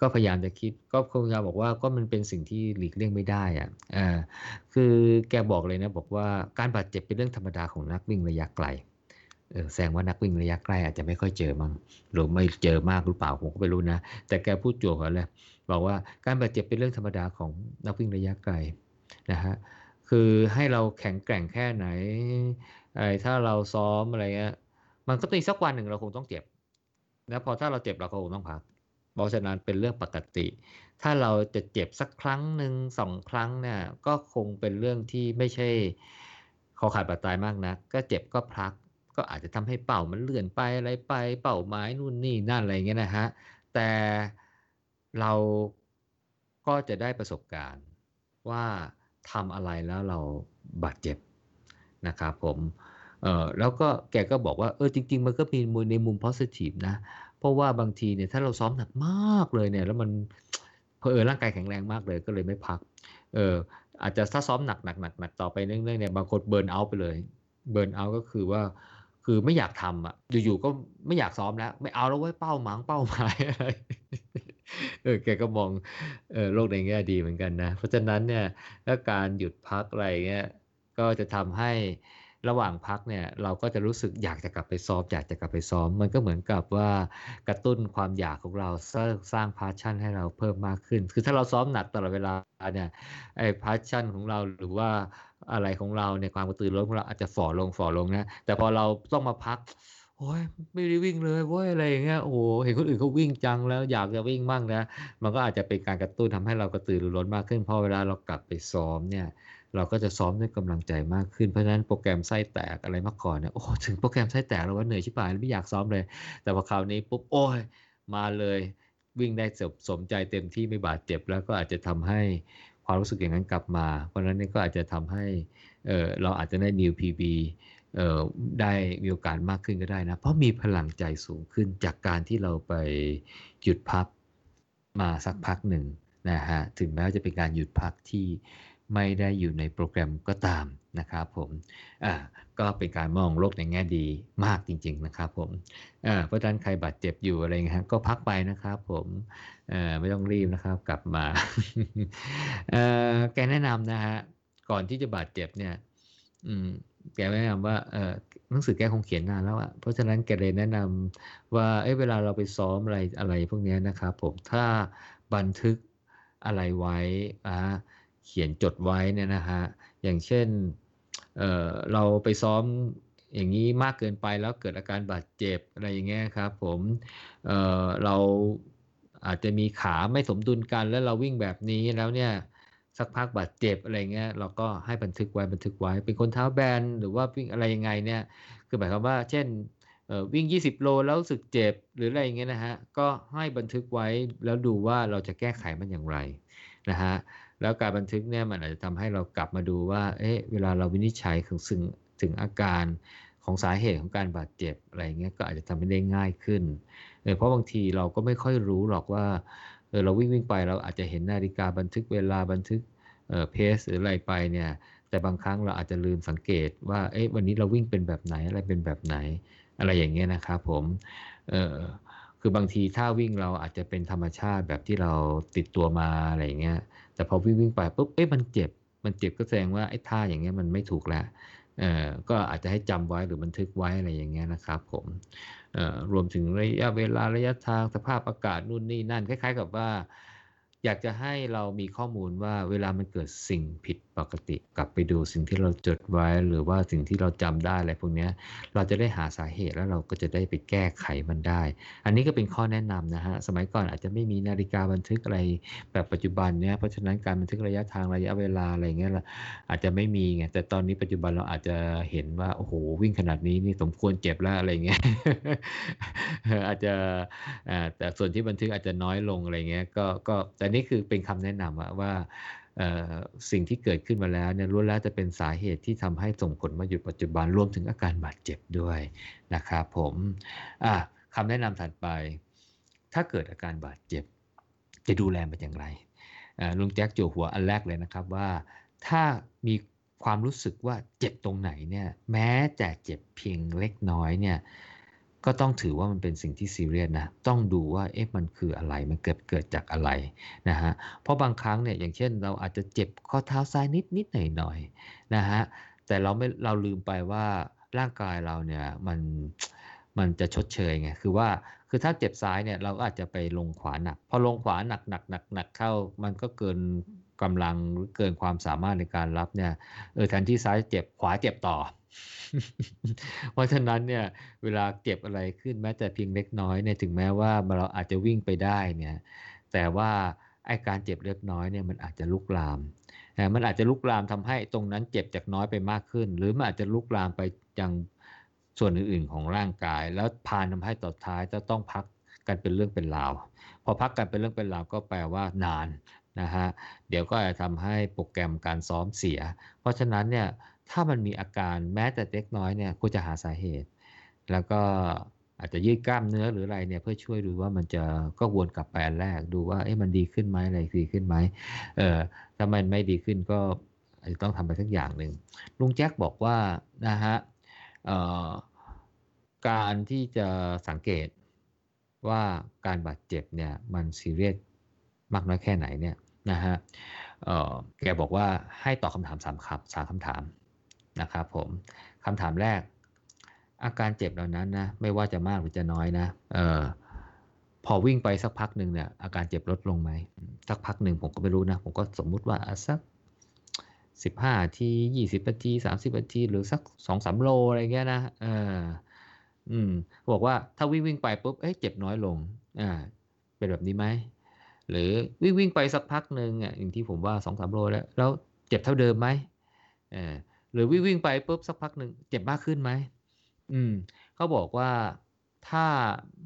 ก็พยายามจะคิด ก็คงจะบอกว่าก็มันเป็นสิ่งที่หลีกเลี่ยงไม่ได้อะอ่าคือแกบอกเลยนะ บอกว่าการบาดเจ็บเป็นเรื่องธรรมดาของนักวิ่งระยะไกลเออแสดงว่านักวิ่งระยะใกล้อาจจะไม่ค่อยเจอมั้งหรือไม่เจอมากหรือเปล่าผมก็ไม่รู้นะ แต่แกพูดจวกันเลยบอกว่าการบาดเจ็บเป็นเรื่องธรรมดาของนักวิ่งระยะไกลนะฮะคือให้เราแข็งแกร่งแค่ไหนไอ้ถ้าเราซ้อมอะไรเงี้ยมันก็ตีสักวันหนึ่งเราคงต้องเจ็บนะพอถ้าเราเจ็บเราก็คงต้องพักเพราะฉะนั้นเป็นเรื่องปกติ ถ้าเราจะเจ็บสักครั้งหนึ่งสองครั้งเนี่ยก็คงเป็นเรื่องที่ไม่ใช่ขอขาดบาดตายมากนะก็เจ็บก็พัก ก็อาจจะทำให้เป่ามันเลื่อนไปอะไรไป เป่าไม้นู่นนี่นั่นอะไรเงี้ยนะฮะแต่ เราก็จะได้ประสบการณ์ว่าทำอะไรแล้วเราบาดเจ็บนะครับผมเออแล้วก็แกก็บอกว่าเออจริง ๆ มันก็มีในมุม positive นะ เพราะว่าบางทีเนี่ยถ้าเราซ้อมหนักมากเลยเนี่ย แล้วมันเพอร่างกายแข็งแรงมากเลยก็เลยไม่พักเอออาจจะถ้าซ้อมหนักหนักหนักหนักต่อไปเรื่อยๆเนี่ยบางคนเบิร์นเอาไปเลยเบิร์นเอาก็คือว่าคือไม่อยากทำอะอยู่ๆก็ไม่อยากซ้อมแล้ว ไม่เอาแล้วไว้เป้าหมางเป้าหมายอะไร เออแกก็มองเออโลกในแง่ดีเหมือนกันนะ เพราะฉะนั้นเนี่ยถ้าการหยุดพักอะไรเงี้ยก็จะทำให้ระหว่างพักเนี่ยเราก็จะรู้สึกอยากจะกลับไปซ้อมอยากจะกลับไปซ้อม มันก็เหมือนกับว่ากระตุ้นความอยากของเราสร้างสร้างพาชั่นให้เราเพิ่มมากขึ้น คือถ้าเราซ้อมหนักตลอดเวลาเนี่ยไอ้พาชั่นของเราหรือว่าอะไรของเราในความกระตือรือร้นของเราอาจจะฝ่อลงฝ่อลงนะแต่พอเราต้องมาพัก โอ้ยไม่ได้วิ่งเลยโว้ยอะไรอย่างเงี้ยโอ้เห็นคนอื่นเขาวิ่งจังแล้วอยากจะวิ่งมั่งนะมันก็อาจจะเป็นการกระตุ้นทำให้เรากระตือรือร้นมากขึ้นพอเวลาเรากลับไปซ้อมเนี่ย เราก็จะซ้อมด้วยกำลังใจมากขึ้นเพราะฉะนั้นโปรแกรมไส้แตกอะไรมาก่อนเนี่ยโอ้ถึงโปรแกรมไส้แตกแล้วว่าเหนื่อยชิบหายไม่อยากซ้อมเลย แต่พอคราวนี้ปุ๊บโอ้ยมาเลยวิ่งได้สสมใจเต็มที่ไม่บาดเจ็บแล้วก็อาจจะทำให้ความรู้สึกอย่างนั้นกลับมา เพราะฉะนั้นนี่ก็อาจจะทำให้เออเราอาจจะได้ new PB ได้มีโอกาสมากขึ้นก็ได้นะ เพราะมีพลังใจสูงขึ้นจากการที่เราไปหยุดพักมาสักพักหนึ่งนะฮะถึงแม้ว่าจะเป็นการหยุดพักที่ไม่ได้อยู่ในโปรแกรมก็ตามนะครับผมอ่าก็เป็นการมองโลกในแง่ดีมากจริง ๆ นะครับผมอ่าเพราะฉะนั้นใครบาดเจ็บอยู่อะไรเงี้ยก็พักไปนะครับผมอ่าไม่ต้องรีบนะครับกลับมาอ่อแกแนะนำนะฮะก่อนที่จะบาดเจ็บเนี่ย อืม แกแนะนำว่าเออหนังสือแกคงเขียนนานแล้วอะเพราะฉะนั้นแกเลยแนะนำว่าเอ้เวลาเราไปซ้อมอะไรอะไรพวกนี้นะครับผมถ้าบันทึกอะไรไว้อ่าเขียนจดไว้เนี่ยนะฮะอย่างเช่นเเราไปซ้อมอย่างนี้มากเกินไปแล้วเกิดอาการบาดเจ็บอะไรอย่างเงี้ยครับผมเเราอาจจะมีขาไม่สมดุลกันแล้วเราวิ่งแบบนี้แล้วเนี่ย สักพักบาดเจ็บอะไรเงี้ยเราก็ให้บันทึกไว้บันทึกไว้ เป็นคนเท้าแบนหรือว่าวิ่งอะไรยังไงเนี่ยคือหมายความว่า เช่นวิ่ง 20 โลแล้วรู้สึกเจ็บหรืออะไรอย่างเงี้ยนะฮะก็ให้บันทึกไว้แล้วดูว่าเราจะแก้ไขมันอย่างไรนะฮะแล้วการบันทึกเนี่ยมันอาจจะทำให้เรากลับมาดูว่าเอ๊ะเวลาเราวินิจฉัยถึงซึ่งถึงอาการของสาเหตุของการบาดเจ็บอะไรเงี้ยก็อาจจะทำให้ได้ง่ายขึ้น เพราะบางทีเราก็ไม่ค่อยรู้หรอกว่า เออเราวิ่งวิ่งไปเราอาจจะเห็นนาฬิกาบันทึกเวลาบันทึกเออเพสหรืออะไรไปเนี่ยแต่บางครั้งเราอาจจะลืมสังเกตว่าเอ๊ะวันนี้เราวิ่งเป็นแบบไหนอะไรเป็นแบบไหน อะไรอย่างเงี้ยนะครับผมเออคือบางทีถ้าวิ่งเราอาจจะเป็นธรรมชาติแบบที่เราติดตัวมาอะไรอย่างเงี้ยแต่พอวิ่งวิ่งไปปุ๊บเอ๊ะมันเจ็บมันเจ็บก็แสดงว่าไอ้ท่าอย่างเงี้ยมันไม่ถูกแล้ว ก็อาจจะให้จำไว้หรือบันทึกไว้อะไรอย่างเงี้ยนะครับผมรวมถึงระยะเวลาระยะทางสภาพอากาศนู่นนี่นั่นคล้าย ๆ กับว่า อยากจะให้เรามีข้อมูลว่าเวลามันเกิดสิ่งผิดปกติ กลับไปดูสิ่งที่เราจดไว้ หรือว่าสิ่งที่เราจำได้อะไรพวกนี้เราจะได้หาสาเหตุแล้วเราก็จะได้ไปแก้ไขมันได้ อันนี้ก็เป็นข้อแนะนำนะฮะสมัยก่อนอาจจะไม่มีนาฬิกาบันทึกอะไรแบบปัจจุบันเนี้ยเพราะฉะนั้นการบันทึกระยะทางระยะเวลาอะไรเงี้ยเราอาจจะไม่มีไงแต่ตอนนี้ปัจจุบันเราอาจจะเห็นว่าโอ้โหวิ่งขนาดนี้นี่สมควรเจ็บแล้วอะไรเงี้ยอาจจะแต่ส่วนที่บันทึกอาจจะน้อยลงอะไรเงี้ยก็ก็แต่นี่คือเป็นคำแนะนำว่า สิ่งที่เกิดขึ้นมาแล้วเนี่ยล้วนแล้วจะเป็นสาเหตุที่ทำให้ส่งผลมาหยุดปัจจุบันรวมถึงอาการบาดเจ็บด้วยนะครับผมอะคำแนะนำถัดไป ถ้าเกิดอาการบาดเจ็บ จะดูแลมันอย่างไรลุงแจ็คโจหัวอันแรกเลยนะครับว่า ถ้ามีความรู้สึกว่าเจ็บตรงไหนเนี่ยแม้แต่เจ็บเพียงเล็กน้อยเนี่ย ก็ต้องถือว่ามันเป็นสิ่งที่ซีเรียสนะ ต้องดูว่าเอ๊ะมันคืออะไร มันเกิดเกิดจากอะไรนะฮะ เพราะบางครั้งเนี่ยอย่างเช่นเราอาจจะเจ็บข้อเท้าซ้ายนิดนิดหน่อยหน่อยๆนะฮะ แต่เราไม่เราลืมไปว่าร่างกายเราเนี่ยมันมันจะชดเชยไง คือว่าคือถ้าเจ็บซ้ายเนี่ยเราก็อาจจะไปลงขวาหนัก พอลงขวาหนักหนักหนักหนักเข้ามันก็เกินกำลังหรือเกินความสามารถในการรับเนี่ย เออแทนที่ซ้ายเจ็บขวาเจ็บต่อ เพราะฉะนั้นเนี่ยเวลาเจ็บอะไรขึ้นแม้แต่เพียงเล็กน้อยเนี่ยถึงแม้ว่าเราอาจจะวิ่งไปได้เนี่ยแต่ว่าไอการเจ็บเล็กน้อยเนี่ยมันอาจจะลุกลามนะมันอาจจะลุกลามทำให้ตรงนั้นเจ็บจากน้อยไปมากขึ้น หรือมันอาจจะลุกลามไปยังส่วนอื่นๆของร่างกาย แล้วพานทำให้ต่อท้ายจะต้องพักกันเป็นเรื่องเป็นราว พอพักกันเป็นเรื่องเป็นราวก็แปลว่านานนะฮะเดี๋ยวก็จะทำให้โปรแกรมการซ้อมเสีย เพราะฉะนั้นเนี่ย ถ้ามันมีอาการแม้แต่เล็กน้อยเนี่ยก็จะหาสาเหตุ แล้วก็อาจจะยืดกล้ามเนื้อหรืออะไรเนี่ยเพื่อช่วยดูว่ามันจะก็วนกลับไปอันแรกดูว่าเอ๊ะมันดีขึ้นไหมอะไรดีขึ้นไหมเออถ้ามันไม่ดีขึ้นก็อาจจะต้องทำไปสักอย่างหนึ่งลุงแจ็คบอกว่านะฮะการที่จะสังเกตว่าการบาดเจ็บเนี่ยมันซีเรียสมากน้อยแค่ไหนเนี่ยนะฮะแกบอกว่าให้ตอบคำถามสามคำสามคำถาม นะครับผมคำถามแรก อาการเจ็บเหล่านั้นนะไม่ว่าจะมากหรือจะน้อยนะเออพอวิ่งไปสักพักหนึ่งเนี่ยอาการเจ็บลดลงไหมสักพักหนึ่งผมก็ไม่รู้นะ ผมก็สมมุติว่าสักสิบห้าทียี่สิบนาทีสามสิบนาทีหรือสักสองสามโลอะไรเงี้ยนะเอออืมบอกว่าถ้าวิ่งวิ่งไปปุ๊บเอ้ยเจ็บน้อยลงอ่าเป็นแบบนี้ไหมหรือวิ่งวิ่งไปสักพักหนึ่งอะอย่างที่ผมว่าสองสามโลแล้วแล้วเจ็บเท่าเดิมไหมเออ หรือวิ่งวิ่งไปปุ๊บสักพักหนึ่งเจ็บมากขึ้นไหมอืมเขาบอกว่าถ้า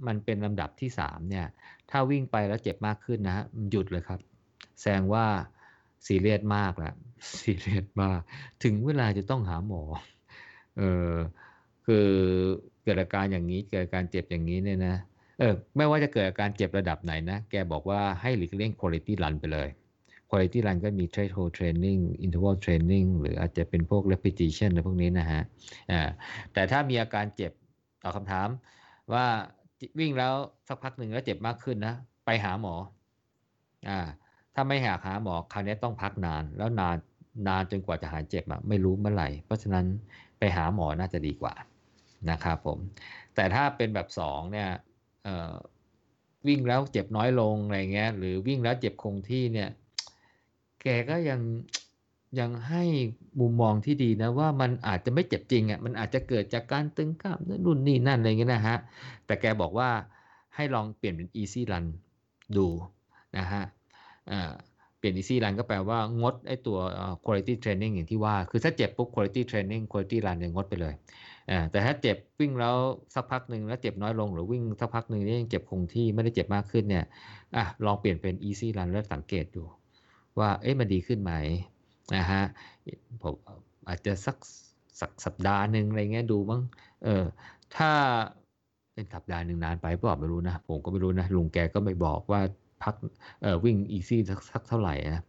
มันเป็นลำดับที่สามเนี่ย ถ้าวิ่งไปแล้วเจ็บมากขึ้นนะหยุดเลยครับ แสดงว่าซีเรียสมากแล้วซีเรียสมากถึงเวลาจะต้องหาหมอ เออคือเกิดอาการอย่างนี้เกิดอาการเจ็บอย่างนี้เนี่ยนะเออไม่ว่าจะเกิดอาการเจ็บระดับไหนนะ แกบอกว่าให้หลีกเลี่ยง quality run ไปเลย quality run ก็มี threshold training interval training หรืออาจจะเป็นพวก repetition อะไรพวกนี้นะฮะอ่าแต่ถ้ามีอาการเจ็บตอบคำถามว่าวิ่งแล้วสักพักหนึ่งแล้วเจ็บมากขึ้นนะ ไปหาหมออ่าถ้าไม่หาหาหมอคราวนี้ต้องพักนาน แล้วนานนานจนกว่าจะหายเจ็บอะไม่รู้เมื่อไหร่ เพราะฉะนั้นไปหาหมอน่าจะดีกว่านะครับผม แต่ถ้าเป็นแบบสองเนี่ยเอ่อวิ่งแล้วเจ็บน้อยลงอะไรเงี้ยหรือวิ่งแล้วเจ็บคงที่เนี่ย แกก็ยังยังให้มุมมองที่ดีนะว่ามันอาจจะไม่เจ็บจริงอะมันอาจจะเกิดจากการตึงกล้ามเนื้อนู่นนี่นั่นอะไรเงี้ยนะฮะ แต่แกบอกว่าให้ลองเปลี่ยนเป็น easy run ดูนะฮะเปลี่ยน easy run ก็แปลว่างดไอตัว quality training อย่างที่ว่า คือถ้าเจ็บปุ๊บ quality training quality run เนี่ยงดไปเลย แต่ถ้าเจ็บวิ่งแล้วสักพักหนึ่งแล้วเจ็บน้อยลงหรือวิ่งสักพักหนึ่งยังเจ็บคงที่ไม่ได้เจ็บมากขึ้นเนี่ยอะลองเปลี่ยนเป็น easy run แล้วสังเกตดู ว่าเอ๊ะมันดีขึ้นไหมนะฮะผมอาจจะสักสักสัปดาห์หนึ่งอะไรเงี้ยดูมั้งเออถ้าเป็นสัปดาห์หนึ่งนานไปเปล่าไม่รู้นะ ผมก็ไม่รู้นะ ลุงแกก็ไม่บอกว่าพักเออวิ่ง easy สักสักเท่าไหร่นะ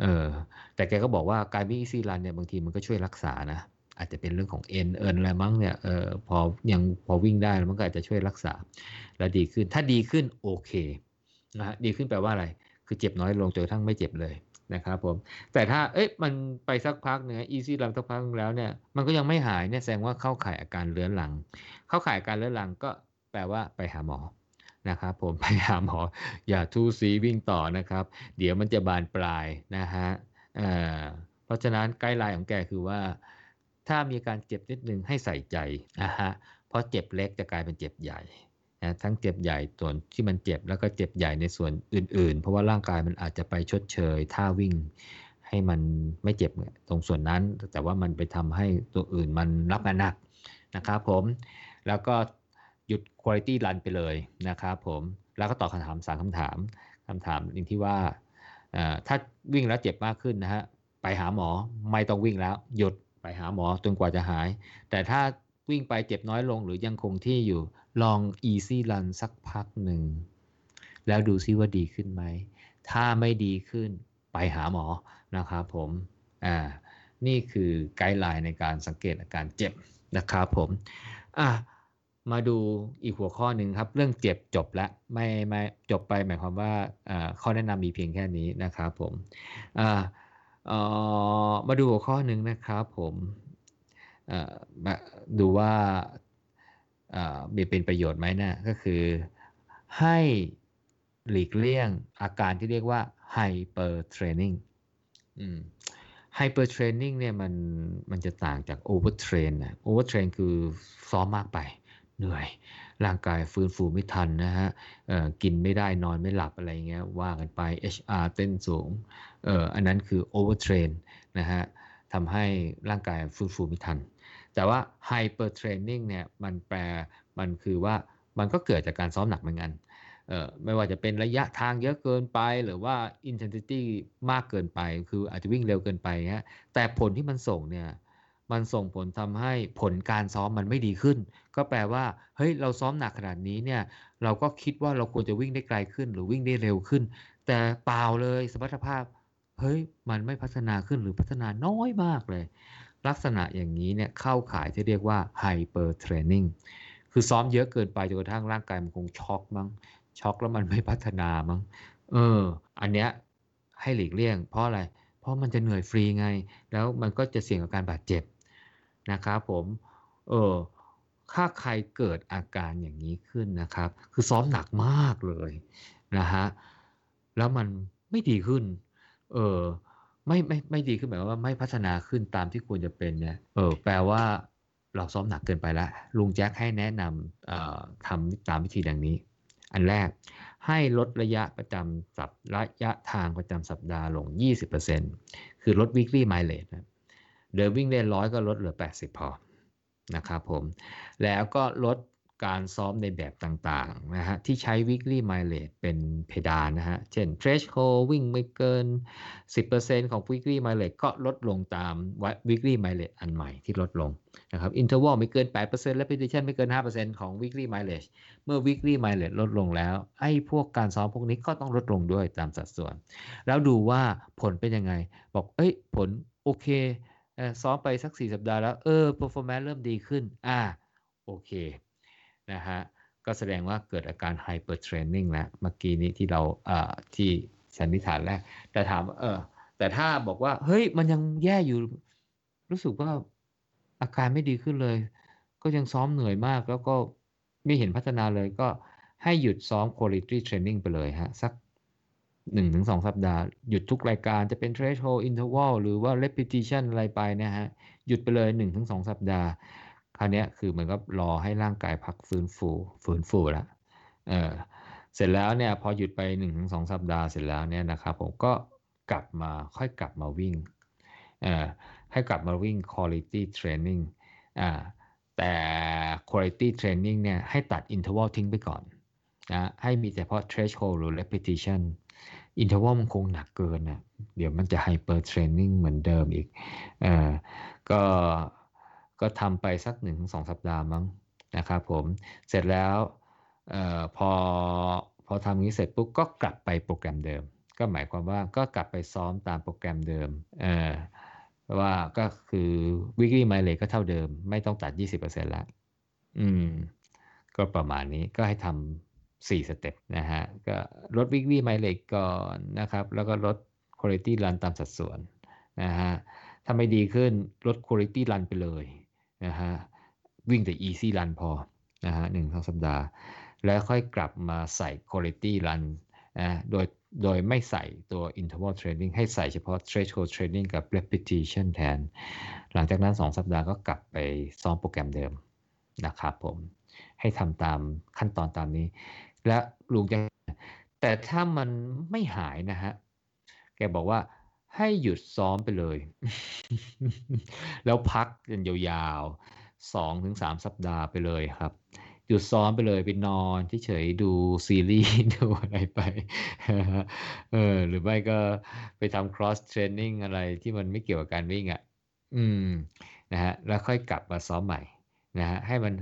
เออแต่แกก็บอกว่าการวิ่ง easy run เนี่ยบางทีมันก็ช่วยรักษานะ อาจจะเป็นเรื่องของเอ็นเอินอะไรมั้งเนี่ยเออพอยังพอวิ่งได้มันก็อาจจะช่วยรักษา แล้วดีขึ้นถ้าดีขึ้นโอเคนะฮะดีขึ้นแปลว่าอะไร คือเจ็บน้อยลงจนกระทั่งไม่เจ็บเลย นะครับผม แต่ถ้าเอ๊ะมันไปสักพักเนี่ยอีซี่รันสักพักแล้วเนี่ยมันก็ยังไม่หายเนี่ยแสดงว่าเข้าข่ายอาการเรื้อนหลัง เข้าข่ายอาการเรื้อนหลังก็แปลว่าไปหาหมอนะครับผมไปหาหมออย่าทูสีวิ่งต่อนะครับ เดี๋ยวมันจะบานปลายนะฮะเอ่อเพราะฉะนั้นไกด์ไลน์ของแกคือว่า ถ้ามีการเจ็บนิดนึงให้ใส่ใจนะฮะเพราะเจ็บเล็กจะกลายเป็นเจ็บใหญ่ นะทั้งเจ็บใหญ่ส่วนที่มันเจ็บแล้วก็เจ็บใหญ่ในส่วนอื่น ๆ เพราะว่าร่างกายมันอาจจะไปชดเชยท่าวิ่ง ให้มันไม่เจ็บตรงส่วนนั้น แต่ว่ามันไปทำให้ตัวอื่นมันรับงานหนักนะครับผมแล้วก็หยุด quality run ไปเลยนะครับผมแล้วก็ตอบคำถามสามคำถามคำถามหนึ่งที่ว่าถ้าวิ่งแล้วเจ็บมากขึ้นนะฮะไปหาหมอไม่ต้องวิ่งแล้ว หยุดไปหาหมอจนกว่าจะหาย แต่ถ้า วิ่งไปเจ็บน้อยลงหรือยังคงที่อยู่ ลอง easy run สักพักหนึ่ง แล้วดูซิว่าดีขึ้นไหม ถ้าไม่ดีขึ้นไปหาหมอนะครับผม อ่า นี่คือไกด์ไลน์ในการสังเกตอาการเจ็บนะครับผม อะมาดูอีกหัวข้อหนึ่งครับ เรื่องเจ็บจบแล้วไม่ไม่จบไปหมายความว่าข้อแนะนำมีเพียงแค่นี้นะครับผมมาดูหัวข้อหนึ่งนะครับผม ดูว่ามีเป็นประโยชน์ไหมนะก็คือให้หลีกเลี่ยงอาการที่เรียกว่า hyper training อืม hyper training เนี่ยมันมันจะต่างจาก over train นนะ over train คือซ้อมมากไปเหนื่อย ร่างกายฟื้นฟูไม่ทันนะฮะกินไม่ได้นอนไม่หลับอะไรเงี้ยว่ากันไป HR เต้นสูงเอออันนั้นคือ over train นะฮะทำให้ร่างกายฟื้นฟูไม่ทัน แต่ว่า hyper training เนี่ยมันแปลมันคือว่ามันก็เกิดจากการซ้อมหนักเหมือนกันเอ่อไม่ว่าจะเป็นระยะทางเยอะเกินไป หรือว่า intensity มากเกินไป คืออาจจะวิ่งเร็วเกินไปฮะแต่ผลที่มันส่งเนี่ยมันส่งผลทำให้ผลการซ้อมมันไม่ดีขึ้น ก็แปลว่าเฮ้ยเราซ้อมหนักขนาดนี้เนี่ยเราก็คิดว่าเราควรจะวิ่งได้ไกลขึ้น หรือวิ่งได้เร็วขึ้น แต่เปล่าเลยสมรรถภาพเฮ้ยมันไม่พัฒนาขึ้นหรือพัฒนาน้อยมากเลย ลักษณะอย่างนี้เนี่ยเข้าข่ายที่เรียกว่า hyper training คือซ้อมเยอะเกินไปจนกระทั่งร่างกายมันคงช็อกมั้งช็อกแล้วมันไม่พัฒนามั้งเออ อันเนี้ยให้หลีกเลี่ยง เพราะอะไร เพราะมันจะเหนื่อยฟรีไง แล้วมันก็จะเสี่ยงกับการบาดเจ็บนะครับผมเออถ้าใครเกิดอาการอย่างนี้ขึ้นนะครับ คือซ้อมหนักมากเลยนะฮะแล้วมันไม่ดีขึ้น เออ ไม่ไม่ไม่ดีขึ้นหมายความว่าไม่พัฒนาขึ้นตามที่ควรจะเป็นเนี่ยเออแปลว่าเราซ้อมหนักเกินไปแล้วลุงแจ็คให้แนะนำทำตามวิธีดังนี้ อันแรกให้ลดระยะประจำสัประยะทางประจำสัปดาห์ลง 20%คือลด weekly mileage นะเดิมวิ่งได้ร้อยก็ลดเหลือ 80 พอนะครับผม แล้วก็ลด การซ้อมในแบบต่างๆนะฮะที่ใช้ weekly mileage เป็นเพดานนะฮะ เช่น threshold วิ่งไม่เกิน 10%ของ weekly mileage ก็ลดลงตาม weekly mileage อันใหม่ที่ลดลงนะครับ interval ไม่เกิน8% repetition ไม่เกิน 5%ของ weekly mileage เมื่อ weekly mileage ลดลงแล้ว ไอ้พวกการซ้อมพวกนี้ก็ต้องลดลงด้วยตามสัดส่วน แล้วดูว่าผลเป็นยังไง บอก เอ้ย ผลโอเคซ้อมไปสัก 4 สัปดาห์แล้ว เออ performance เริ่มดีขึ้น อ่า โอเค นะฮะก็แสดงว่าเกิดอาการ hyper training แล้วเมื่อกี้นี้ที่เราเอ่อที่สันนิษฐานแรก แต่ถามเออแต่ถ้าบอกว่า เฮ้ยมันยังแย่อยู่ รู้สึกว่าอาการไม่ดีขึ้นเลย ก็ยังซ้อมเหนื่อยมาก แล้วก็ไม่เห็นพัฒนาเลยก็ให้หยุดซ้อม quality training ไปเลยฮะ สัก1-2สัปดาห์ หยุดทุกรายการจะเป็น threshold interval หรือว่า repetition อะไรไปนะฮะ หยุดไปเลย1-2สัปดาห์ ราวนี้คือเหมือนกับรอให้ร่างกายพักฟื้นฟูฟื้นฟูแล้วเออเสร็จแล้วเนี่ยพอหยุดไป1-2สัปดาห์เสร็จแล้วเนี่ยนะครับผมก็กลับมาค่อยกลับมาวิ่งเอ่อให้กลับมาวิ่ง quality training อ่าแต่ quality training เนี่ยให้ตัด interval ทิ้งไปก่อนนะให้มีเฉพาะ threshold หรือ repetition interval มันคงหนักเกินนะเดี๋ยวมันจะ hyper training เหมือนเดิมอีกเอ่อก็ ก็ทำไปสัก1-2สัปดาห์มั้งนะครับผมเสร็จแล้วออพอพอทำนี้เสร็จปุ๊บก็กลับไปโปรแกรมเดิม ก็หมายความว่าก็กลับไปซ้อมตามโปรแกรมเดิมเออว่าก็คือ weekly mileage ก็เท่าเดิม ไม่ต้องตัด 20%ละอืม ก็ประมาณนี้ก็ให้ทำ4สเต็ปนะฮะ ก็ลด weekly mileage ก่อนนะครับ แล้วก็ลด quality run ตามสัดส่วนนะฮะถ้าไม่ดีขึ้นลด quality run ไปเลย นะฮะวิ่งแต่ easy run พอนะฮะหนึ่งสัปดาห์ แล้วค่อยกลับมาใส่ quality run นะโดยโดยไม่ใส่ตัว interval training ให้ใส่เฉพาะ threshold training กับ repetition แทน หลังจากนั้น 2 สัปดาห์ก็กลับไปซ้อมโปรแกรมเดิมนะครับผม ให้ทำตามขั้นตอนตามนี้ และลุงจะแต่ถ้ามันไม่หายนะฮะ แกบอกว่า ให้หยุดซ้อมไปเลย แล้วพักกันยาวๆสองถึงสามสัปดาห์ไปเลยครับ หยุดซ้อมไปเลยไปนอนเฉยๆดูซีรีส์ดูอะไรไปเออหรือไม่ก็ไปทำ cross training อะไรที่มันไม่เกี่ยวกับการวิ่งอะ่ะ อืมนะฮะแล้วค่อยกลับมาซ้อมใหม่นะฮะให้มัน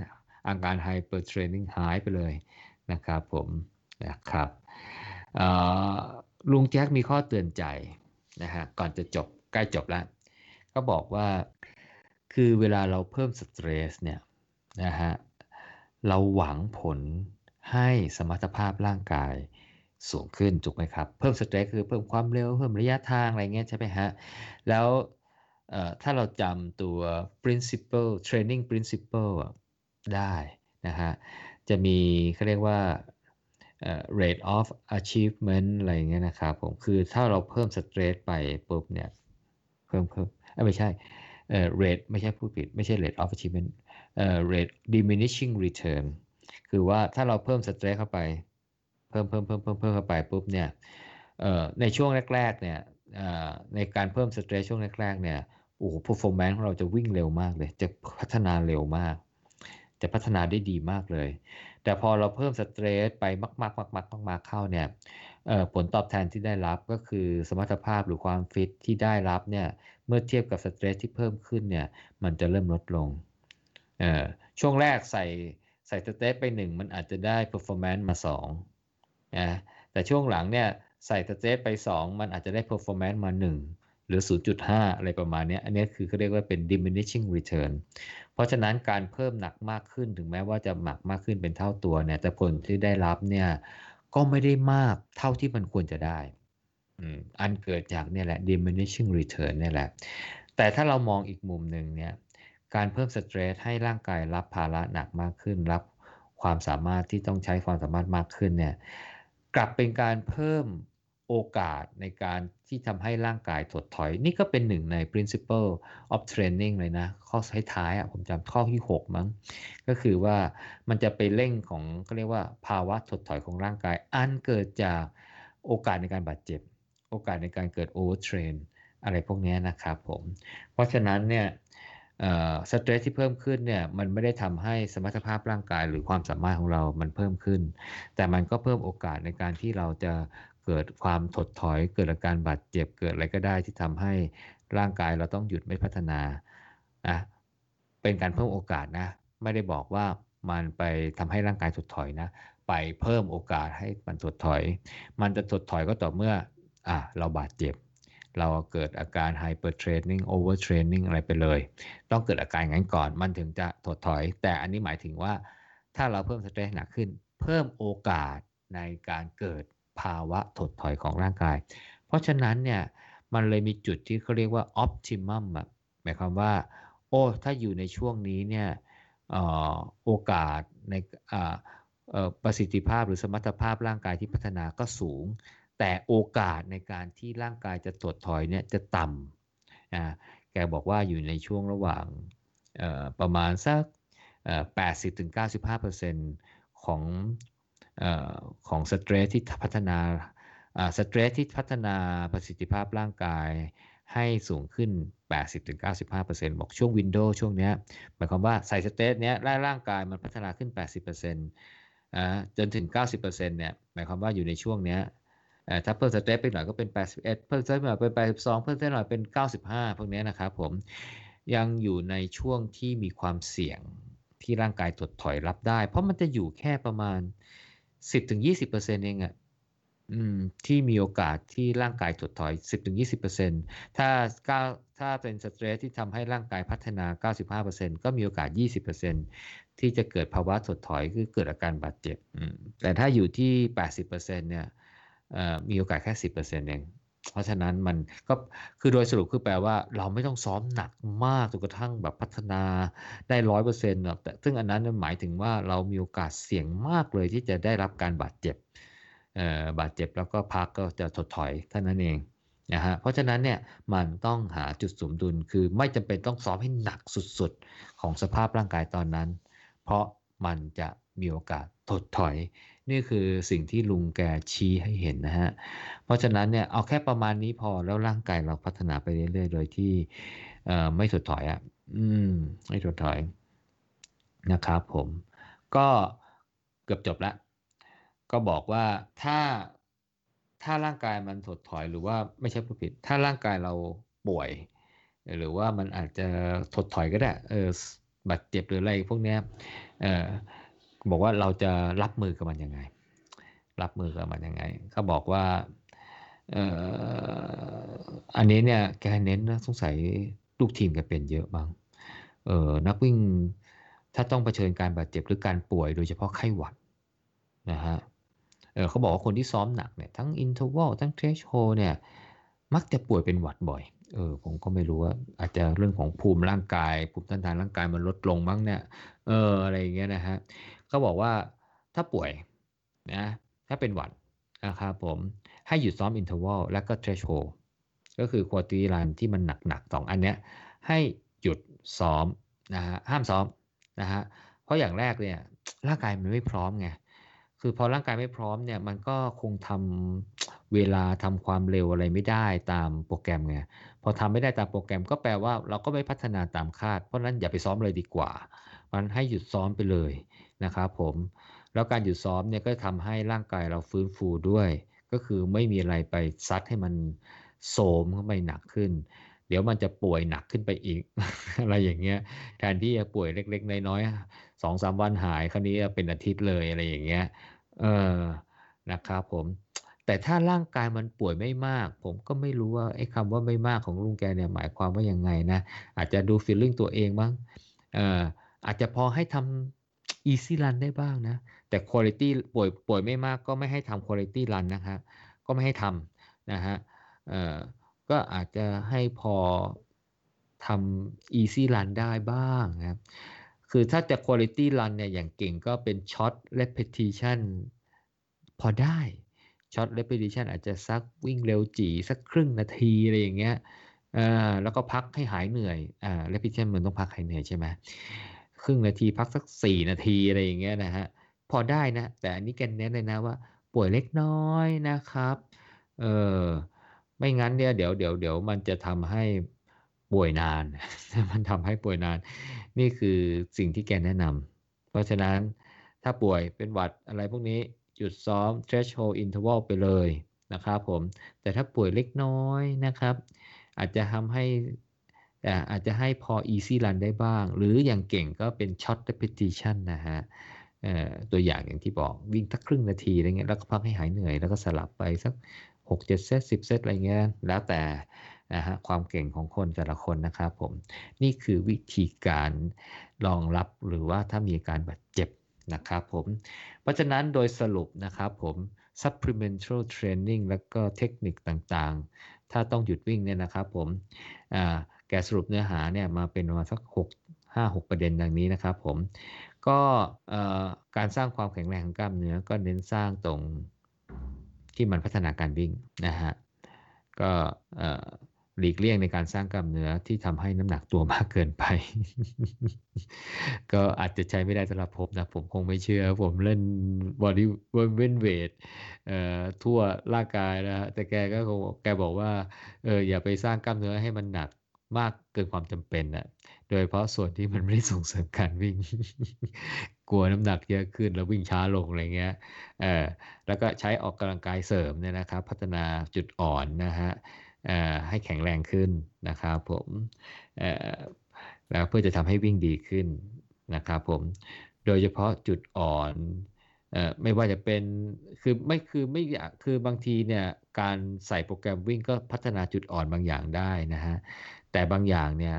อาการ hyper training หายไปเลยนะครับผมนะครับลุงแจ็คมีข้อเตือนใจ นะฮะก่อนจะจบใกล้จบแล้ว ก็บอกว่าคือเวลาเราเพิ่มสเตรสเนี่ยนะฮะเราหวังผลให้สมรรถภาพร่างกายสูงขึ้นถูกไหมครับ เพิ่มสเตรสคือเพิ่มความเร็วเพิ่มระยะทางอะไรเงี้ยใช่ไหมฮะแล้วถ้าเราจำตัว principle training principle ได้นะฮะจะมีเขาเรียกว่า rate of achievement อะไรเงี้ยนะครับผม คือถ้าเราเพิ่มสเตรสไปปุ๊บเนี่ย เพิ่มเพิ่มไม่ใช่ rate ไม่ใช่ผู้ผิด ไม่ใช่ rate of achievement rate diminishing return คือว่าถ้าเราเพิ่มสเตรสเข้าไป เพิ่มเพิ่มเพิ่มเพิ่มเพิ่มเข้าไปปุ๊บเนี่ยในช่วงแรก ๆ เนี่ยในการเพิ่มสเตรสช่วงแรก ๆ เนี่ย โอ้โห performance ของเราจะวิ่งเร็วมากเลย จะพัฒนาเร็วมาก จะพัฒนาได้ดีมากเลย แต่พอเราเพิ่มสเตรสไปมากๆมากๆมากๆเข้าเนี่ยผลตอบแทนที่ได้รับก็คือสมรรถภาพหรือความฟิตที่ได้รับเนี่ยเมื่อเทียบกับสเตรสที่เพิ่มขึ้นเนี่ยมันจะเริ่มลดลงช่วงแรกใส่ใส่สเตรสไป 1 มันอาจจะได้ performance มา2นะแต่ช่วงหลังเนี่ยใส่สเตรสไป 2 มันอาจจะได้ performance มา 1 หรือ 0.5 อะไรประมาณนี้อันนี้คือเขาเรียกว่าเป็น diminishing return ราะฉะนั้นการเพิ่มหนักมากขึ้นถึงแม้ว่าจะหนักมากขึ้นเป็นเท่าตัวเนี่ย แต่ผลที่ได้รับเนี่ยก็ไม่ได้มากเท่าที่มันควรจะได้อันเกิดจากเนี่ยแหละ diminishing return เนี่ยแหละ แต่ถ้าเรามองอีกมุมหนึ่งเนี่ยการเพิ่มสเตรสให้ร่างกายรับภาระหนักมากขึ้น รับความสามารถที่ต้องใช้ความสามารถมากขึ้นเนี่ยกลับเป็นการเพิ่ม โอกาสในการที่ทำให้ร่างกายถดถอย นี่ก็เป็นหนึ่งใน principle of training เลยนะ ข้อท้ายๆอะผมจำข้อที่ 6 มั้ง ก็คือว่ามันจะไปเร่งของเขาเรียกว่าภาวะถดถอยของร่างกาย อันเกิดจากโอกาสในการบาดเจ็บ โอกาสในการเกิด overtrain อะไรพวกนี้นะครับผม เพราะฉะนั้นเนี่ยสเตรสที่เพิ่มขึ้นเนี่ยมันไม่ได้ทำให้สมรรถภาพร่างกายหรือความสามารถของเรามันเพิ่มขึ้น แต่มันก็เพิ่มโอกาสในการที่เราจะ เกิดความถดถอย เกิดอาการบาดเจ็บเกิดอะไรก็ได้ที่ทำให้ร่างกายเราต้องหยุดไม่พัฒนานะเป็นการเพิ่มโอกาสนะ ไม่ได้บอกว่ามันไปทำให้ร่างกายถดถอยนะ ไปเพิ่มโอกาสให้มันถดถอย มันจะถดถอยก็ต่อเมื่ออะเราบาดเจ็บ เราเกิดอาการ hyper training over training อะไรไปเลย ต้องเกิดอาการงั้นก่อน มันถึงจะถดถอย แต่อันนี้หมายถึงว่าถ้าเราเพิ่มสเตรสหนักขึ้น เพิ่มโอกาสในการเกิด ภาวะถดถอยของร่างกาย เพราะฉะนั้นเนี่ยมันเลยมีจุดที่เขาเรียกว่า optimum แบบหมายความว่า โอ้ถ้าอยู่ในช่วงนี้เนี่ยโอกาสในประสิทธิภาพหรือสมรรถภาพร่างกายที่พัฒนาก็สูง แต่โอกาสในการที่ร่างกายจะถดถอยเนี่ยจะต่ำนะแกบอกว่าอยู่ในช่วงระหว่างประมาณสัก 80-95%ของ ของสเตรสที่พัฒนาสเตรสที่พัฒนาประสิทธิภาพร่างกายให้สูงขึ้น 80-95%บอกช่วงวินโดว์ช่วงนี้หมายความว่าใส่สเตรสเนี้ยร่างกายมันพัฒนาขึ้น 80%อ่าจนถึง 90%เนี่ยหมายความว่าอยู่ในช่วงเนี้ยถ้าเพิ่ม stress ไปหน่อยก็เป็น 81 เพิ่ม stress ไปหน่อยเป็น82 เพิ่ม stress หน่อยเป็น 95 พวกนี้นะครับผมยังอยู่ในช่วงที่มีความเสี่ยงที่ร่างกายถดถอยรับได้ เพราะมันจะอยู่แค่ประมาณ สิบถึงยี่สิบเปอร์เซ็นต์เองอะอืมที่มีโอกาสที่ร่างกายถดถอยสิบถึงยี่สิบเปอร์เซ็นต์ถ้าเก้าถ้าเป็น stress ที่ทำให้ร่างกายพัฒนาเก้าสิบห้าเปอร์เซ็นต์ก็มีโอกาสยี่สิบเปอร์เซ็นต์ที่จะเกิดภาวะถดถอยคือเกิดอาการบาดเจ็บอืมแต่ถ้าอยู่ที่แปดสิบเปอร์เซ็นต์เนี่ยอ่อมีโอกาสแค่สิบเปอร์เซ็นต์เอง เพราะฉะนั้นมันก็คือโดยสรุปคือแปลว่า เราไม่ต้องซ้อมหนักมากจนกระทั่งแบบพัฒนาได้ร้อยเปอร์เซ็นต์แต่ซึ่งอันนั้นหมายถึงว่าเรามีโอกาสเสี่ยงมากเลยที่จะได้รับการบาดเจ็บบาดเจ็บแล้วก็พักก็จะถดถอยเท่านั้นเองนะฮะเพราะฉะนั้นเนี่ยมันต้องหาจุดสมดุลคือไม่จำเป็นต้องซ้อมให้หนักสุดๆ ของสภาพร่างกายตอนนั้น เพราะมันจะมีโอกาสถดถอย นี่คือสิ่งที่ลุงแกชี้ให้เห็นนะฮะ เพราะฉะนั้นเนี่ยเอาแค่ประมาณนี้พอแล้วร่างกายเราพัฒนาไปเรื่อยๆ โดยที่ไม่ถดถอยอะ่ะอืมไม่ถดถอยนะครับผม ก็เกือบจบแล้วก็บอกว่าถ้าถ้าร่างกายมันถดถอยหรือว่าไม่ใช่ผู้ผิด ถ้าร่างกายเราป่วย หรือว่ามันอาจจะถดถอยก็ได้เออบาดเจ็บหรืออะไรพวกนี้เออ บอกว่าเราจะรับมือกับมันยังไง รับมือกับมันยังไงเขาบอกว่าเอออันนี้เนี่ยแกเน้นนะสงสัยลูกทีมแกเป็นเยอะบ้างเออนักวิ่งถ้าต้องเผชิญการบาดเจ็บหรือการป่วยโดยเฉพาะไข้หวัดนะฮะเออเขาบอกว่าคนที่ซ้อมหนักเนี่ยทั้ง interval ทั้ง threshold เนี่ยมักจะป่วยเป็นหวัดบ่อยเออผมก็ไม่รู้ว่าอาจจะเรื่องของภูมิร่างกาย ภูมิต้านทานร่างกายมันลดลงบ้างเนี่ยเอออะไรอย่างเงี้ยนะฮะ เขาบอกว่าถ้าป่วยนะถ้าเป็นหวัดนะครับผมให้หยุดซ้อม interval และก็ threshold ก็คือ quality run ที่มันหนักๆสองอันเนี้ยให้หยุดซ้อมนะฮะห้ามซ้อมนะฮะเพราะอย่างแรกเนี่ยร่างกายมันไม่พร้อมไงคือพอร่างกายไม่พร้อมเนี่ยมันก็คงทำเวลาทำความเร็วอะไรไม่ได้ตามโปรแกรมไงพอทำไม่ได้ตามโปรแกรมก็แปลว่าเราก็ไม่พัฒนาตามคาด เพราะนั้นอย่าไปซ้อมเลยดีกว่า มันให้หยุดซ้อมไปเลย นะครับผมแล้วการหยุดซ้อมเนี่ยก็ทำให้ร่างกายเราฟื้นฟูด้วย ก็คือไม่มีอะไรไปซัดให้มันโสมเข้าไปหนักขึ้น เดี๋ยวมันจะป่วยหนักขึ้นไปอีก อะไรอย่างเงี้ยแทนที่จะป่วยเล็ก ๆ น้อยๆสองสามวันหายคราวนี้เป็นอาทิตย์เลยอะไรอย่างเงี้ยเออนะครับผมแต่ถ้าร่างกายมันป่วยไม่มาก ผมก็ไม่รู้ว่าไอ้คำว่าไม่มากของลุงแกเนี่ยหมายความว่ายังไงนะอาจจะดูฟีลลิ่งตัวเองบ้างเอออาจจะพอให้ทำ easy run ได้บ้างนะ แต่ quality ป่วยป่วยไม่มากก็ไม่ให้ทำ quality run นะครับก็ไม่ให้ทำนะฮะเอ่อก็อาจจะให้พอทำ easy run ได้บ้างนะครับคือถ้าจะ quality run เนี่ยอย่างเก่งก็เป็น short repetition พอได้ short repetition อาจจะสักวิ่งเร็วจีสักครึ่งนาทีอะไรอย่างเงี้ยอ่าแล้วก็พักให้หายเหนื่อยอ่า repetition มันต้องพักหายเหนื่อยใช่ไหม ครึ่งนาทีพักสักสี่นาทีอะไรอย่างเงี้ยนะฮะพอได้นะ แต่อันนี้แกนเน้นเลยนะว่า ป่วยเล็กน้อยนะครับเออไม่งั้นเนี่ยเดี๋ยวเดี๋ยวเดี๋ยวมันจะทำให้ป่วยนาน มันทำให้ป่วยนาน นี่คือสิ่งที่แกแนะนำเพราะฉะนั้นถ้าป่วยเป็นหวัดอะไรพวกนี้หยุดซ้อม threshold interval ไปเลยนะครับผม แต่ถ้าป่วยเล็กน้อยนะครับ อาจจะทำให้ อาจจะให้พอ easy run ได้บ้าง หรืออย่างเก่งก็เป็น short repetition นะฮะตัวอย่างอย่างที่บอกวิ่งสักครึ่งนาทีอะไรเงี้ยแล้วก็พักให้หายเหนื่อย แล้วก็สลับไปสัก 6 7เซต10 เซตอะไรเงี้ยแล้วแต่นะฮะความเก่งของคนแต่ละคนนะครับผม นี่คือวิธีการรองรับหรือว่าถ้ามีการบาดเจ็บนะครับผม เพราะฉะนั้นโดยสรุปนะครับผม supplemental training แล้วก็เทคนิคต่างๆ ถ้าต้องหยุดวิ่งเนี่ยนะครับผม แกสรุปเนื้อหาเนี่ยมาเป็นประมาณสัก6 5 6 ประเด็นดังนี้นะครับผมก็การสร้างความแข็งแรงของกล้ามเนื้อก็เน้นสร้างตรงที่มันพัฒนาการวิ่งนะฮะก็หลีกเลี่ยงในการสร้างกล้ามเนื้อที่ทำให้น้ำหนักตัวมากเกินไป ก็อาจจะใช้ไม่ได้สำหรับผมนะ ผมคงไม่เชื่อ ผมเล่นบอดี้เวนเวททั่วร่างกายนะแต่แกก็คงแกบอกว่าเอออย่าไปสร้างกล้ามเนื้อให้มันหนัก มากเกินความจำเป็นนะโดยเพราะส่วนที่มันไม่ได้ส่งเสริมการวิ่ง กลัวน้ำหนักเยอะขึ้นแล้ววิ่งช้าลงอะไรเงี้ย เออแล้วก็ใช้ออกกำลังกายเสริมเนี่ยนะครับ พัฒนาจุดอ่อนนะฮะให้แข็งแรงขึ้นนะครับผมแล้วเพื่อจะทำให้วิ่งดีขึ้นนะครับผม โดยเฉพาะจุดอ่อนเอ่อไม่ว่าจะเป็นคือไม่คือไม่อยากคือบางทีเนี่ยการใส่โปรแกรมวิ่งก็พัฒนาจุดอ่อนบางอย่างได้นะฮะ แต่บางอย่างเนี่ย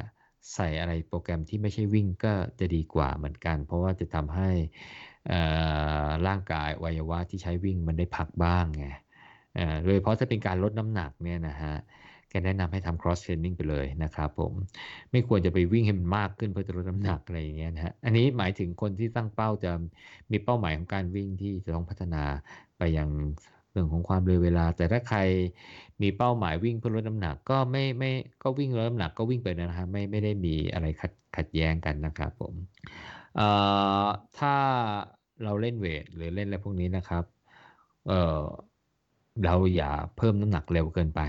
ใส่อะไรโปรแกรมที่ไม่ใช่วิ่งก็จะดีกว่าเหมือนกัน เพราะว่าจะทำให้ร่างกายวัยวะที่ใช้วิ่งมันได้พักบ้างไงโดยเฉพาะถ้าเป็นการลดน้ำหนักเนี่ยนะฮะแกแนะนำให้ทำ cross training ไปเลยนะครับผมไม่ควรจะไปวิ่งให้มันมากขึ้นเพื่อจะลดน้ำหนักอะไรอย่างเงี้ยนะฮะอันนี้หมายถึงคนที่ตั้งเป้าจะมีเป้าหมายของการวิ่งที่จะต้องพัฒนาไปยังเรื่องของความเร็วเวลา แต่ถ้าใคร มีเป้าหมายวิ่งเพื่อลดน้ำหนักก็ไม่ไม่ก็วิ่งลดน้ำหนักก็วิ่งไปนะฮะไม่ไม่ได้มีอะไรขัดขัดแย้งกันนะครับผมเอ่อถ้าเราเล่นเวทหรือเล่นอะไรพวกนี้นะครับเอ่อเราอย่าเพิ่มน้ำหนักเร็วเกินไป